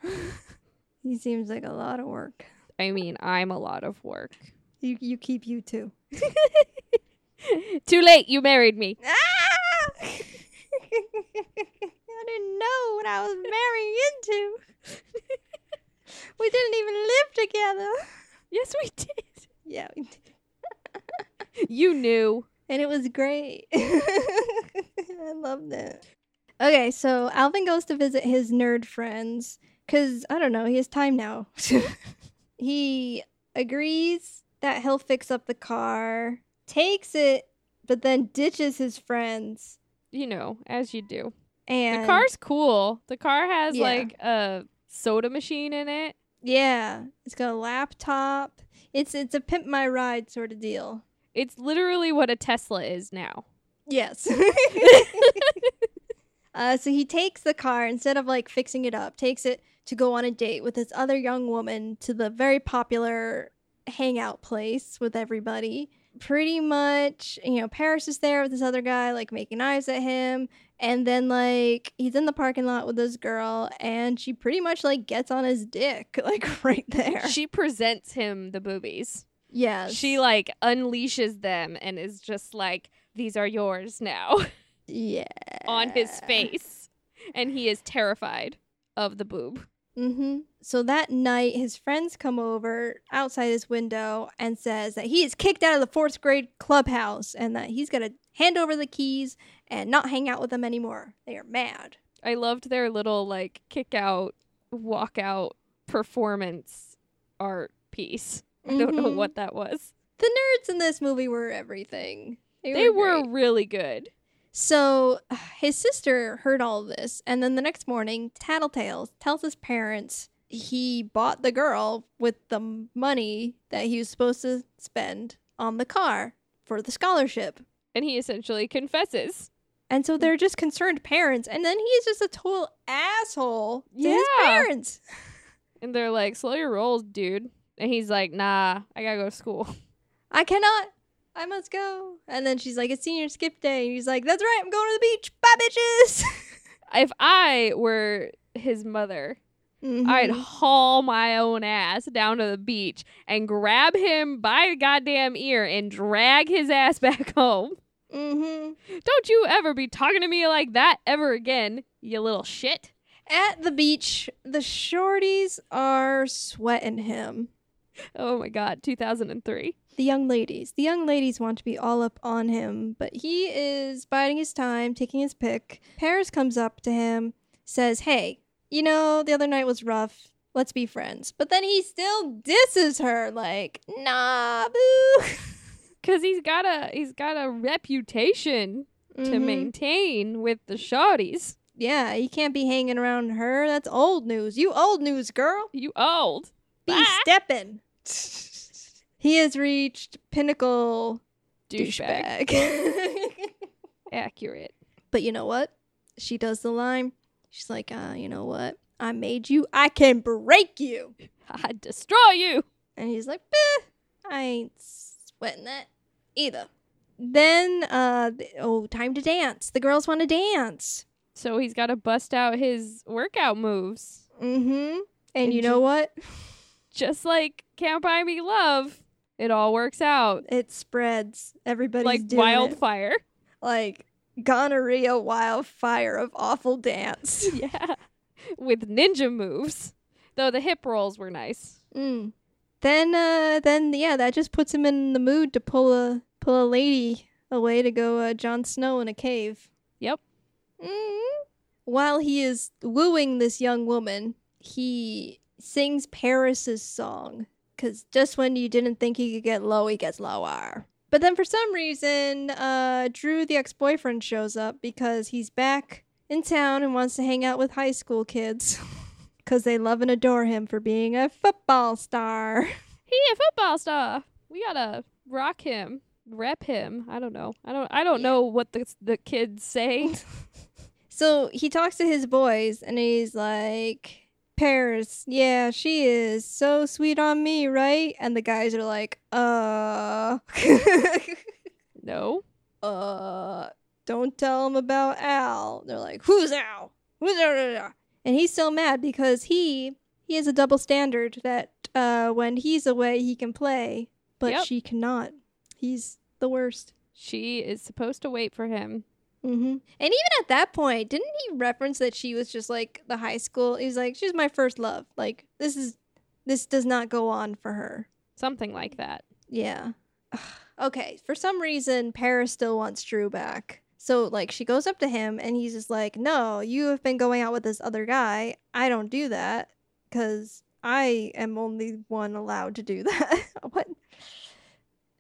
he seems like a lot of work. I mean, I'm a lot of work. You you keep you too. Too late, you married me. Ah! I didn't know what I was marrying into. we didn't even live together. Yes, we did. Yeah, we did. You knew. And it was great. I loved it. Okay, so Alvin goes to visit his nerd friends because, I don't know, he has time now. he agrees that he'll fix up the car, takes it, but then ditches his friends. You know, as you do. And The car's cool. The car has Yeah. like a soda machine in it. Yeah, it's got a laptop. It's it's a pimp my ride sort of deal. It's literally what a Tesla is now. Yes. uh, so he takes the car instead of like fixing it up, takes it to go on a date with this other young woman to the very popular hangout place with everybody. pretty much, you know, Paris is there with this other guy, like making eyes at him. And then, like, he's in the parking lot with this girl, and she pretty much, like, gets on his dick, like, right there. She presents him the boobies. Yes. She like unleashes them and is just like, "These are yours now," yeah. on his face, and he is terrified of the boob. Mm-hmm. So that night, his friends come over outside his window and says that he is kicked out of the fourth grade clubhouse and that he's gonna hand over the keys and not hang out with them anymore. They are mad. I loved their little like kick out, walk out performance art piece. I don't know Mhm. what that was. The nerds in this movie were everything. They, They were, were really good. So his sister heard all of this, and then the next morning, Tattletales tells his parents he bought the girl with the money that he was supposed to spend on the car for the scholarship. And he essentially confesses. And so they're just concerned parents, and then he's just a total asshole to his parents. And they're like, slow your rolls, dude. And he's like, nah, I gotta go to school. I cannot. I must go. And then she's like, it's senior skip day. And he's like, that's right, I'm going to the beach. Bye, bitches. If I were his mother, I'd Mhm. haul my own ass down to the beach and grab him by the goddamn ear and drag his ass back home. Mhm. Don't you ever be talking to me like that ever again, you little shit. At the beach, the shorties are sweating him. Oh my god, 2003. The young ladies. The young ladies want to be all up on him, but he is biding his time, taking his pick. Paris comes up to him, says, Hey, you know, the other night was rough. Let's be friends. But then he still disses her, like, nah, boo. Cause he's got a he's got a reputation to Mhm. maintain with the shawties. Yeah, he can't be hanging around her. That's old news. You old news, girl. You old. Be steppin'. he has reached pinnacle Douchebag. douchebag. Accurate. but you know what? She does the line. She's like, uh, you know what? I made you. I can break you. I'd destroy you. And he's like, "Bah, I ain't sweating that either. Then, uh, oh, time to dance. The girls want to dance. So he's got to bust out his workout moves. Mm-hmm. And And you know what? Just like Can't Buy Me Love, it all works out It spreads. Everybody's like doing it. wildfire. like gonorrhea wildfire of awful dance. yeah. With ninja moves. Though the hip rolls were nice. Mm. Then, uh, then yeah, that just puts him in the mood to pull a pull a lady away to go uh, Jon Snow in a cave. Yep. Mm. While he is wooing this young woman, he sings Paris's song. Cause just when you didn't think he could get low, he gets lower. But then for some reason, uh, Drew, the ex-boyfriend, shows up because he's back in town and wants to hang out with high school kids. Cause they love and adore him for being a football star. He a football star. We gotta rock him, rep him. I don't know. I don't. I don't Yeah. know what the the kids say. So he talks to his boys and he's like, Paris, yeah, she is so sweet on me, right? And the guys are like, uh, no. uh, don't tell him about Al. They're like, who's Al? Who's Al? And he's so mad because he he has a double standard that uh, when he's away he can play, but Yep. she cannot. He's the worst. She is supposed to wait for him. Hmm And even at that point, didn't he reference that she was just like the high school? He's like, she's my first love. Like this is this does not go on for her. Something like that. Yeah. okay. For some reason, Paris still wants Drew back. So like she goes up to him and he's just like, "No, you have been going out with this other guy. I don't do that because I am only one allowed to do that." what?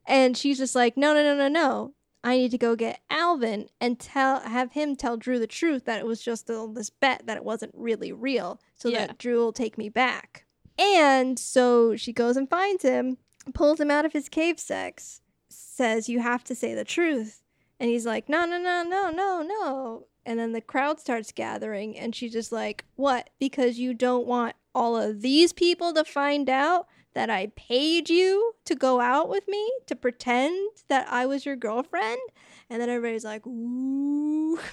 And she's just like, "No, no, no, no, no. I need to go get Alvin and tell have him tell Drew the truth that it was just a, this bet that it wasn't really real, so Yeah. that Drew will take me back." And so she goes and finds him, pulls him out of his cave sex, says, You have to say the truth. And he's like, No, no, no, no, no, no. And then the crowd starts gathering, and she's just like, What? Because you don't want all of these people to find out that I paid you to go out with me to pretend that I was your girlfriend. And then everybody's like, ooh.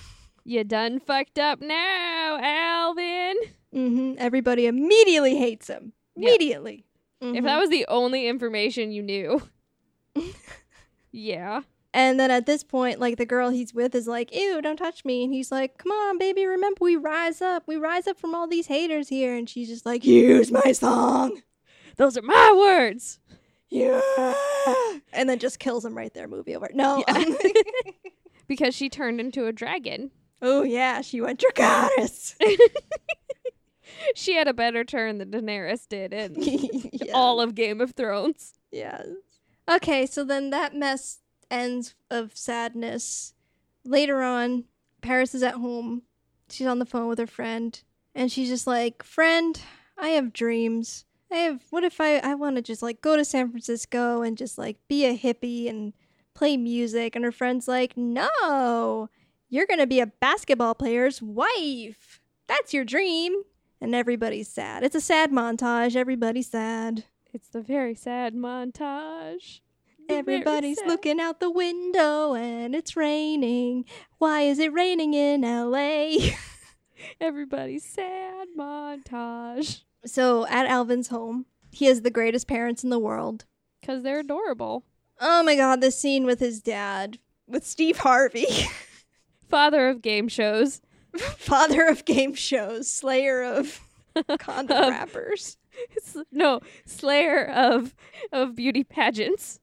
You done fucked up now, Alvin. hmm Everybody immediately hates him. Immediately. If Mhm. that was the only information you knew. yeah. And then at this point, like the girl he's with is like, ew, don't touch me. And he's like, come on, baby, remember we rise up. We rise up from all these haters here. And she's just like, use my song. Those are my words. Yeah. And then just kills him right there. Movie over. No. Because she turned into a dragon. oh, yeah. She went Dracarys. She had a better turn than Daenerys did in yes. all of Game of Thrones. Yes. Okay, so then that mess ends of sadness. Later on, Paris is at home. She's on the phone with her friend, and she's just like, "Friend, I have dreams. I have. What if I I want to just like go to San Francisco and just like be a hippie and play music?" And her friend's like, "No, you're gonna be a basketball player's wife. That's your dream." And everybody's sad. It's a sad montage. Everybody's sad. It's the very sad montage. Everybody's looking out the window and it's raining. Why is it raining in LA? Everybody's sad montage. So at Alvin's home, he has the greatest parents in the world. Because they're adorable. Oh my god, this scene with his dad, with Steve Harvey, Father of game shows. father of game shows, slayer of condom Of- wrappers. S- no, slayer of of beauty pageants.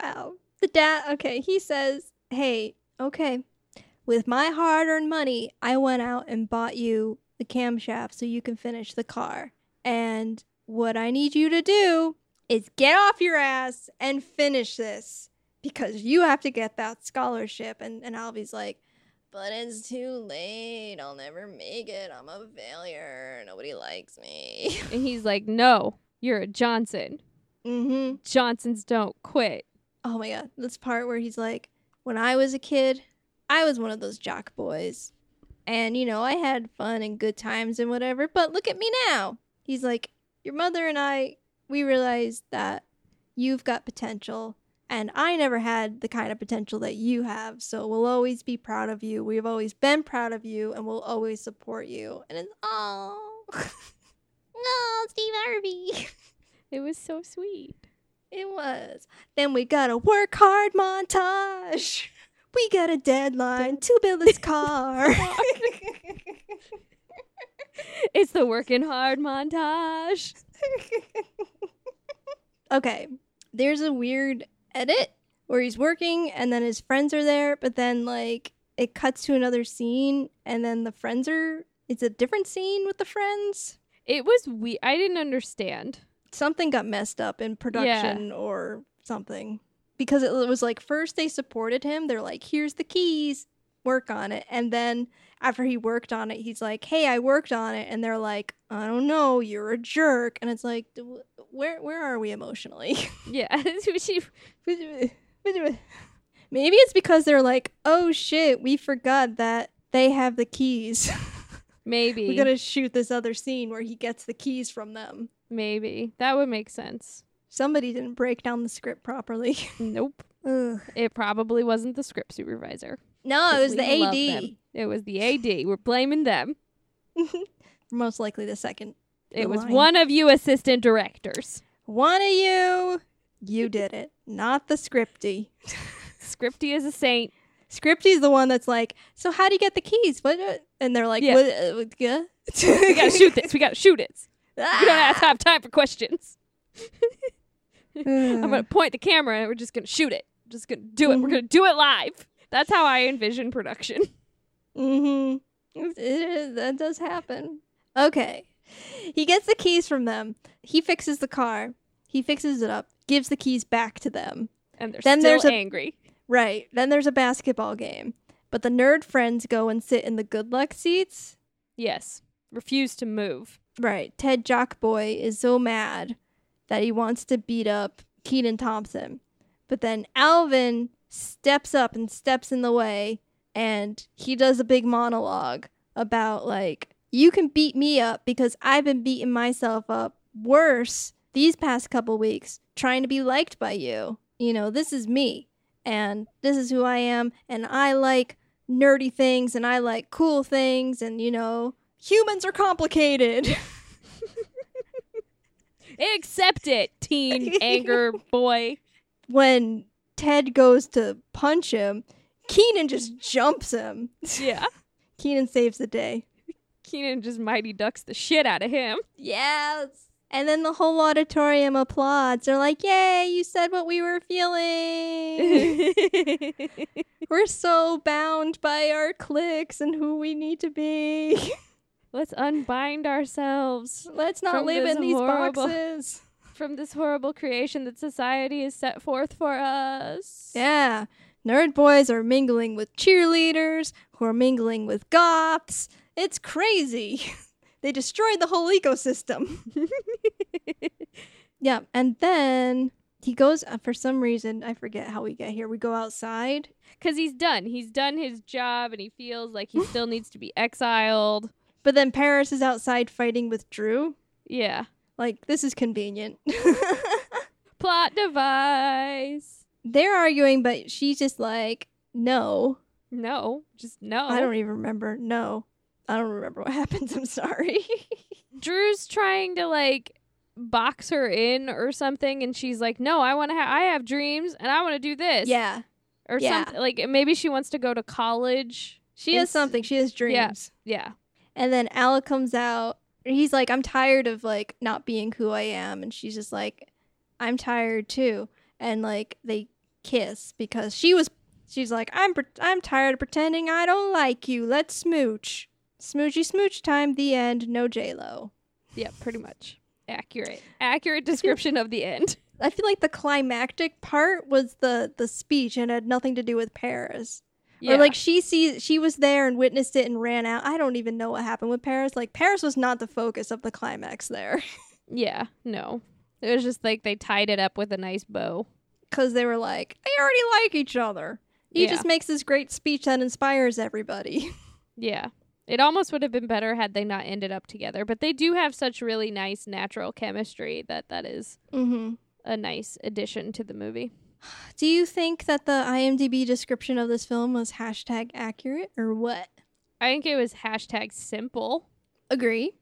wow. The dad, okay, he says, Hey, okay, with my hard earned money, I went out and bought you the camshaft so you can finish the car. And what I need you to do is get off your ass and finish this because you have to get that scholarship. And, and Alvy's like, but it's too late. I'll never make it. I'm a failure. Nobody likes me. And he's like, No, you're a Johnson. mm-hmm. Johnsons don't quit. Oh my god, this part where he's like, when I was a kid, I was one of those jock boys. And, you know, I had fun and good times and whatever, but look at me now. He's like, Your mother and I, we realized that you've got potential, and I never had the kind of potential that you have, so we'll always be proud of you. We've always been proud of you, and we'll always support you. And it's, oh, no, Steve Harvey. It was so sweet. It was. Then we got a work hard montage. We got a deadline to build this car. It's the working hard montage. okay, there's a weird edit where he's working and then his friends are there, but then like it cuts to another scene and then the friends are. It's a different scene with the friends. It was we. I didn't understand. Something got messed up in production or something. Because it was like first they supported him. They're like, here's the keys, work on it. And then after he worked on it, he's like, hey, I worked on it. And they're like, I don't know, you're a jerk. And it's like, "D- where where are we emotionally? Yeah, Maybe it's because they're like, oh shit, we forgot that they have the keys. maybe we gotta shoot this other scene where he gets the keys from them. Maybe that would make sense. Somebody didn't break down the script properly. Nope, Ugh. it probably wasn't the script supervisor. No, it was the AD. It was the AD. We're blaming them. Most likely the second. It was line. one of you assistant directors. One of you, you did it, not the scripty. Scripty is a saint. Scripty's the one that's like, so how do you get the keys? What? uh," And they're like, Yeah. what? Uh, yeah? We gotta shoot this. We gotta shoot it. We don't Ah! have time for questions. I'm Mm. gonna point the camera and we're just gonna shoot it. Just gonna do it. We're Mhm. gonna do it live. That's how I envision production. Mm-hmm. It that does happen. Okay. He gets the keys from them. He fixes the car. He fixes it up. Gives the keys back to them. And they're Then still there's a- angry. Right. Then there's a basketball game. But the nerd friends go and sit in the good luck seats. Yes. Refuse to move. Right. Ted Jockboy is so mad that he wants to beat up Kenan Thompson. But then Alvin steps up and steps in the way and he does a big monologue about like you can beat me up because I've been beating myself up worse these past couple weeks trying to be liked by you. You know, this is me and this is who I am and I like nerdy things and I like cool things and you know, humans are complicated. Accept it, teen anger boy. when Ted goes to punch him, Kenan just jumps him. Yeah. Kenan saves the day. Kenan just mighty ducks the shit out of him. Yes. And then the whole auditorium applauds. They're like, Yay, you said what we were feeling. we're so bound by our cliques and who we need to be. Let's unbind ourselves Let's not live in these horrible- boxes. from this horrible creation that society has set forth for us. Yeah. Nerd boys are mingling with cheerleaders who are mingling with goths. It's crazy. they destroyed the whole ecosystem. Yeah, and then he goes uh, for some reason, I forget how we get here. We go outside. Because he's done. He's done his job and he feels like he still needs to be exiled. But then Paris is outside fighting with Drew. Yeah. Like, this is convenient. Plot device. They're arguing, but she's just like, no. No. Just no. I don't even remember. No. I don't remember what happens. I'm sorry. Drew's trying to like box her in or something and she's like, "No, I want to have I have dreams and I want to do this." yeah. Or yeah. something like maybe she wants to go to college. She has something. She has dreams. Yeah. And then Alec comes out. He's like, I'm tired of like not being who I am. And she's just like, I'm tired too. And like they kiss because she was. She's like, I'm. Pre- I'm tired of pretending I don't like you. Let's smooch. Smoochy smooch time. The end. No J Lo. Yeah, pretty much. Accurate. Accurate description of the end. I feel like the climactic part was the the speech and had nothing to do with Paris. Yeah. Or like she sees she was there and witnessed it and ran out. I don't even know what happened with Paris. Like Paris was not the focus of the climax there. Yeah, no. It was just like they tied it up with a nice bow. because they were like, they already like each other. He Yeah. just makes this great speech that inspires everybody. Yeah. It almost would have been better had they not ended up together, but they do have such really nice natural chemistry that that is mm-hmm. a nice addition to the movie. Do you think that the IMDb description of this film was hashtag accurate or what? I think it was hashtag simple. Agree.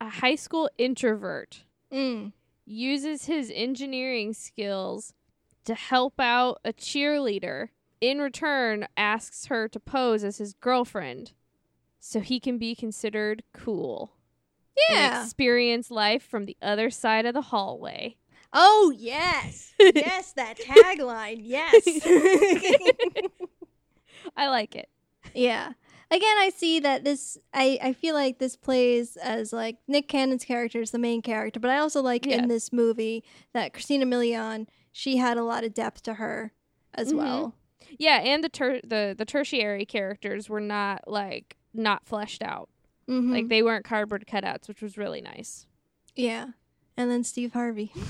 A high school introvert Mm. uses his engineering skills to help out a cheerleader. In return, asks her to pose as his girlfriend so he can be considered cool. and Yeah. experience life from the other side of the hallway. Oh yes, yes, that tagline. Yes. I like it. yeah. Again, I see that this. I I feel like this plays as like Nick Cannon's character is the main character, but I also like Yeah. in this movie that Christina Milian she had a lot of depth to her as Mhm. well. Yeah, and the ter- the the tertiary characters were not like not fleshed out. Mm-hmm. Like they weren't cardboard cutouts, which was really nice. Yeah. And then Steve Harvey.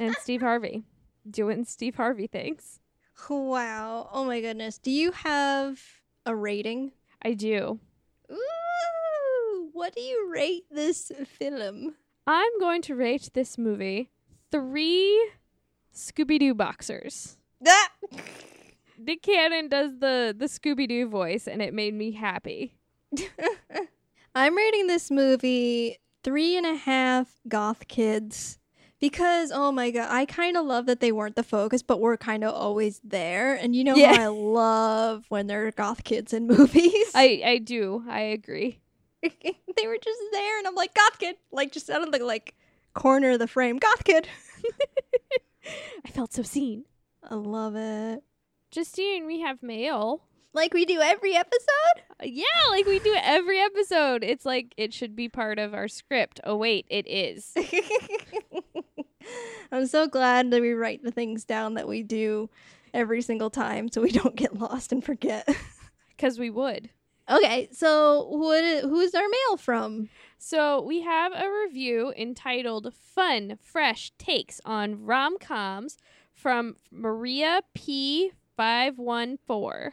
And Steve Harvey doing Steve Harvey things. wow. Oh my goodness. Do you have a rating? I do. Ooh. What do you rate this film? I'm going to rate this movie three Scooby Doo boxers. Ah! Nick Cannon does the the Scooby Doo voice, and it made me happy. I'm rating this movie three and a half goth kids. Because oh my god, I kind of love that they weren't the focus, but were kind of always there. And you know Yeah. how I love when there are goth kids in movies. I I do. I agree. they were just there, and I'm like goth kid, like just out of the like corner of the frame, goth kid. I felt so seen. I love it. Justine, we have mail. Like we do every episode. Uh, Yeah, like we do every episode. It's like it should be part of our script. Oh wait, it is. I'm so glad that we write the things down that we do every single time so we don't get lost and forget. Cuz we would. okay, so what who's our mail from? So, we have a review entitled Fun Fresh Takes on Rom-Coms from Maria P514.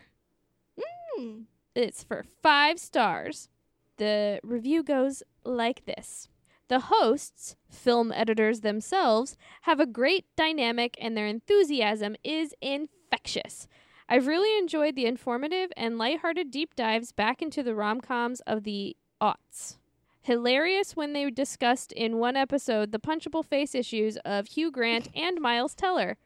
Hmm. It's for five stars. The review goes like this The hosts, film editors themselves, have a great dynamic and their enthusiasm is infectious. I've really enjoyed the informative and lighthearted deep dives back into the rom coms of the aughts. Hilarious when they discussed in one episode the punchable face issues of Hugh Grant and Miles Teller.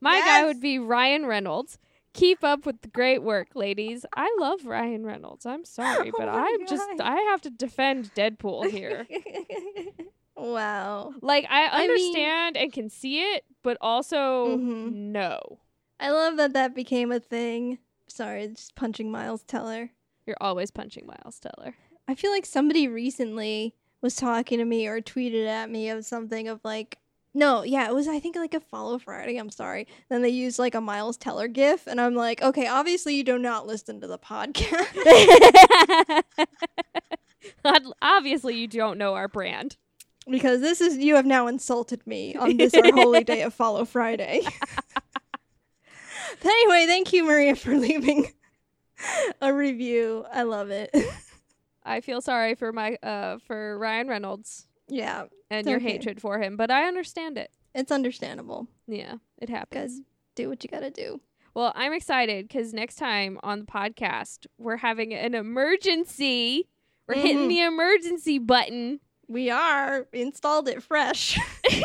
My guy would be Ryan Reynolds. Keep up with the great work, ladies. I love Ryan Reynolds. I'm sorry, but Oh I'm just I have to defend Deadpool here. wow. like I I mean- understand and can see it, but also Mhm. no. I love that that became a thing. Sorry, just punching Miles Teller. You're always punching Miles Teller. I feel like somebody recently was talking to me or tweeted at me of something of like, no, yeah, it was I think like a follow Friday. I'm sorry. Then they used like a Miles Teller gif, and I'm like, okay, obviously you do not listen to the podcast. Obviously, you don't know our brand. because this is you have now insulted me on this our holy day of follow friday but anyway thank you maria for leaving a review i love it I feel sorry for my uh for Ryan Reynolds yeah and It's your okay. hatred for him, but I understand it. it's understandable Yeah, it happens. because do what you gotta do Well, I'm excited because next time on the podcast, we're having an emergency. We're hitting Mhm. the emergency button. we are installed it fresh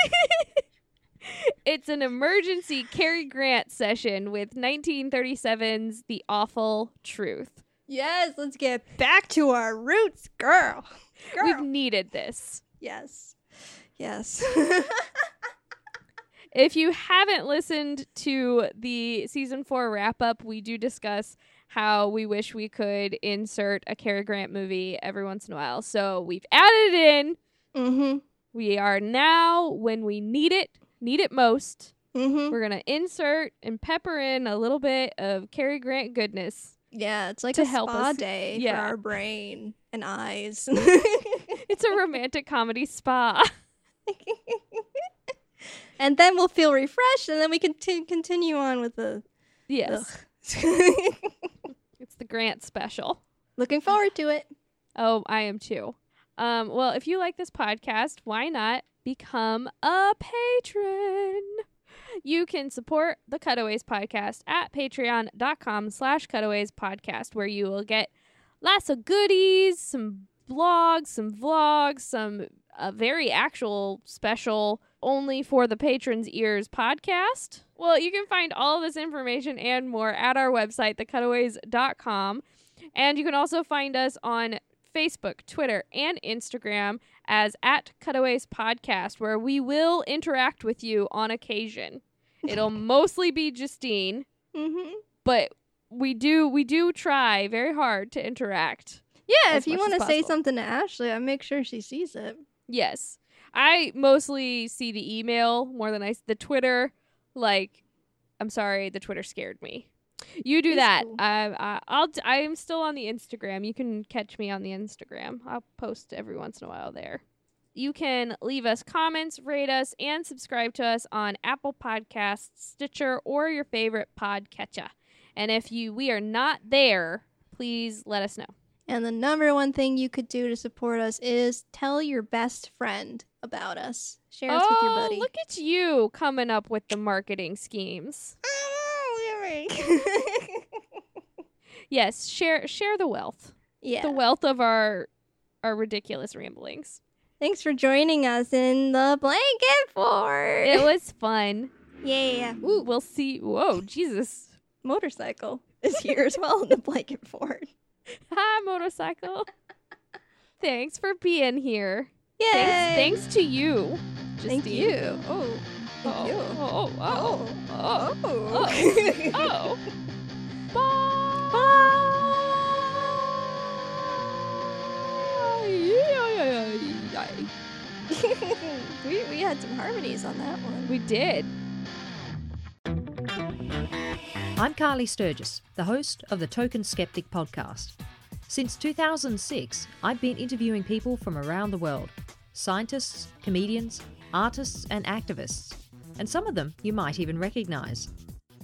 It's an emergency Cary Grant session with 1937's The Awful Truth. yes let's get back to our roots girl We've needed this. yes yes If you haven't listened to the season four wrap up, we do discuss how we wish we could insert a Cary Grant movie every once in a while. So we've added it in. mm-hmm We are now, when we need it, need it most, mm-hmm we're going to insert and pepper in a little bit of Cary Grant goodness. yeah it's like To a help spa us. day Yeah. for our brain and eyes It's a romantic comedy spa. and then we'll feel refreshed, and then we can t- continue on with the. Yes, it's the Grant special. Looking forward to it. Oh, I am too. Um, well, if you like this podcast, why not become a patron? You can support the Cutaways podcast at patreon.com slash cutaways podcast, where you will get lots of goodies, some blogs, some vlogs, some a very actual special only for the patrons ears podcast. Well, you can find all of this information and more at our website, thecutaways.com. And you can also find us on Facebook, Twitter, and Instagram as at Cutaways Podcast, where we will interact with you on occasion. It'll mostly be Justine, Mm-hmm. but we do we do try very hard to interact. Yeah, if you want to say something to Ashley, I make sure she sees it. Yes. I mostly see the email more than I the Twitter. Like, I'm sorry, the Twitter scared me. You do It's that. cool. I, I, I'll. d- I'm still on the Instagram. You can catch me on the Instagram. I'll post every once in a while there. You can leave us comments, rate us, and subscribe to us on Apple Podcasts, Stitcher, or your favorite podcatcher. And if you we are not there, please let us know. And the number one thing you could do to support us is tell your best friend about us. Share us with your oh, buddy. look at you coming up with the marketing schemes. Oh Yes, share share the wealth. yeah. The wealth of our our ridiculous ramblings. Thanks for joining us in the blanket fort. It was fun. yeah. Ooh, We'll see. Whoa, Jesus. motorcycle is here as well in the blanket fort. Hi, motorcycle. Thanks for being here. Yay. Thanks, thanks to you. Thank Justine. you. Oh. Thank Oh, you. oh, oh, oh, Oh. oh. oh. oh. oh. Bye. Bye. we, we had some harmonies on that one. We did. I'm Kylie Sturgess, the host of the Token Skeptic podcast. Since 2006, I've been interviewing people from around the world scientists, comedians, artists, and activists. And some of them you might even recognize.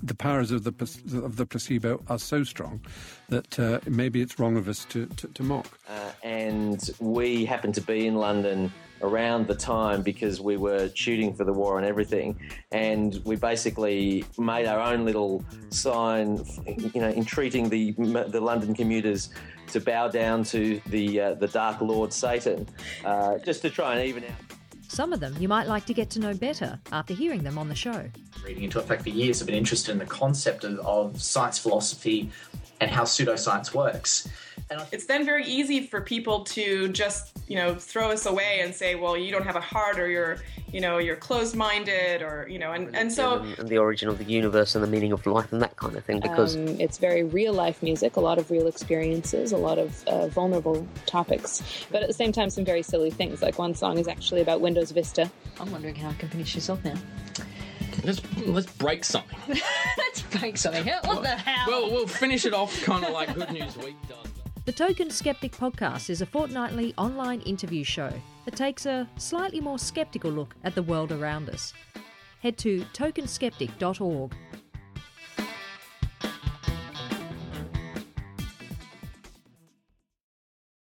the powers of the of the placebo are so strong that uh, maybe it's wrong of us to, to, to mock. Uh, and we happened to be in London around the time because we were shooting for the war and everything, and we basically made our own little sign, you know, entreating the the London commuters to bow down to the uh, the Dark Lord Satan, uh, just to try and even out. Some of them you might like to get to know better after hearing them on the show. Reading into effect for years, I've been interested in the concept of, of science philosophy and how pseudoscience works. And it's then very easy for people to just, you know, throw us away and say, well, you don't have a heart or you're, you know, you're closed minded or, you know, and, and so. And the origin of the universe and the meaning of life and that kind of thing because. Um, it's very real life music, a lot of real experiences, a lot of uh, vulnerable topics, but at the same time, some very silly things. Like one song is actually about Windows Vista. I'm wondering how I can finish this off now. Let's let's break something. let's break something. What the hell? Well, we'll finish it off kind of like Good News Week does. The Token Skeptic podcast is a fortnightly online interview show that takes a slightly more skeptical look at the world around us. Head to tokenskeptic.org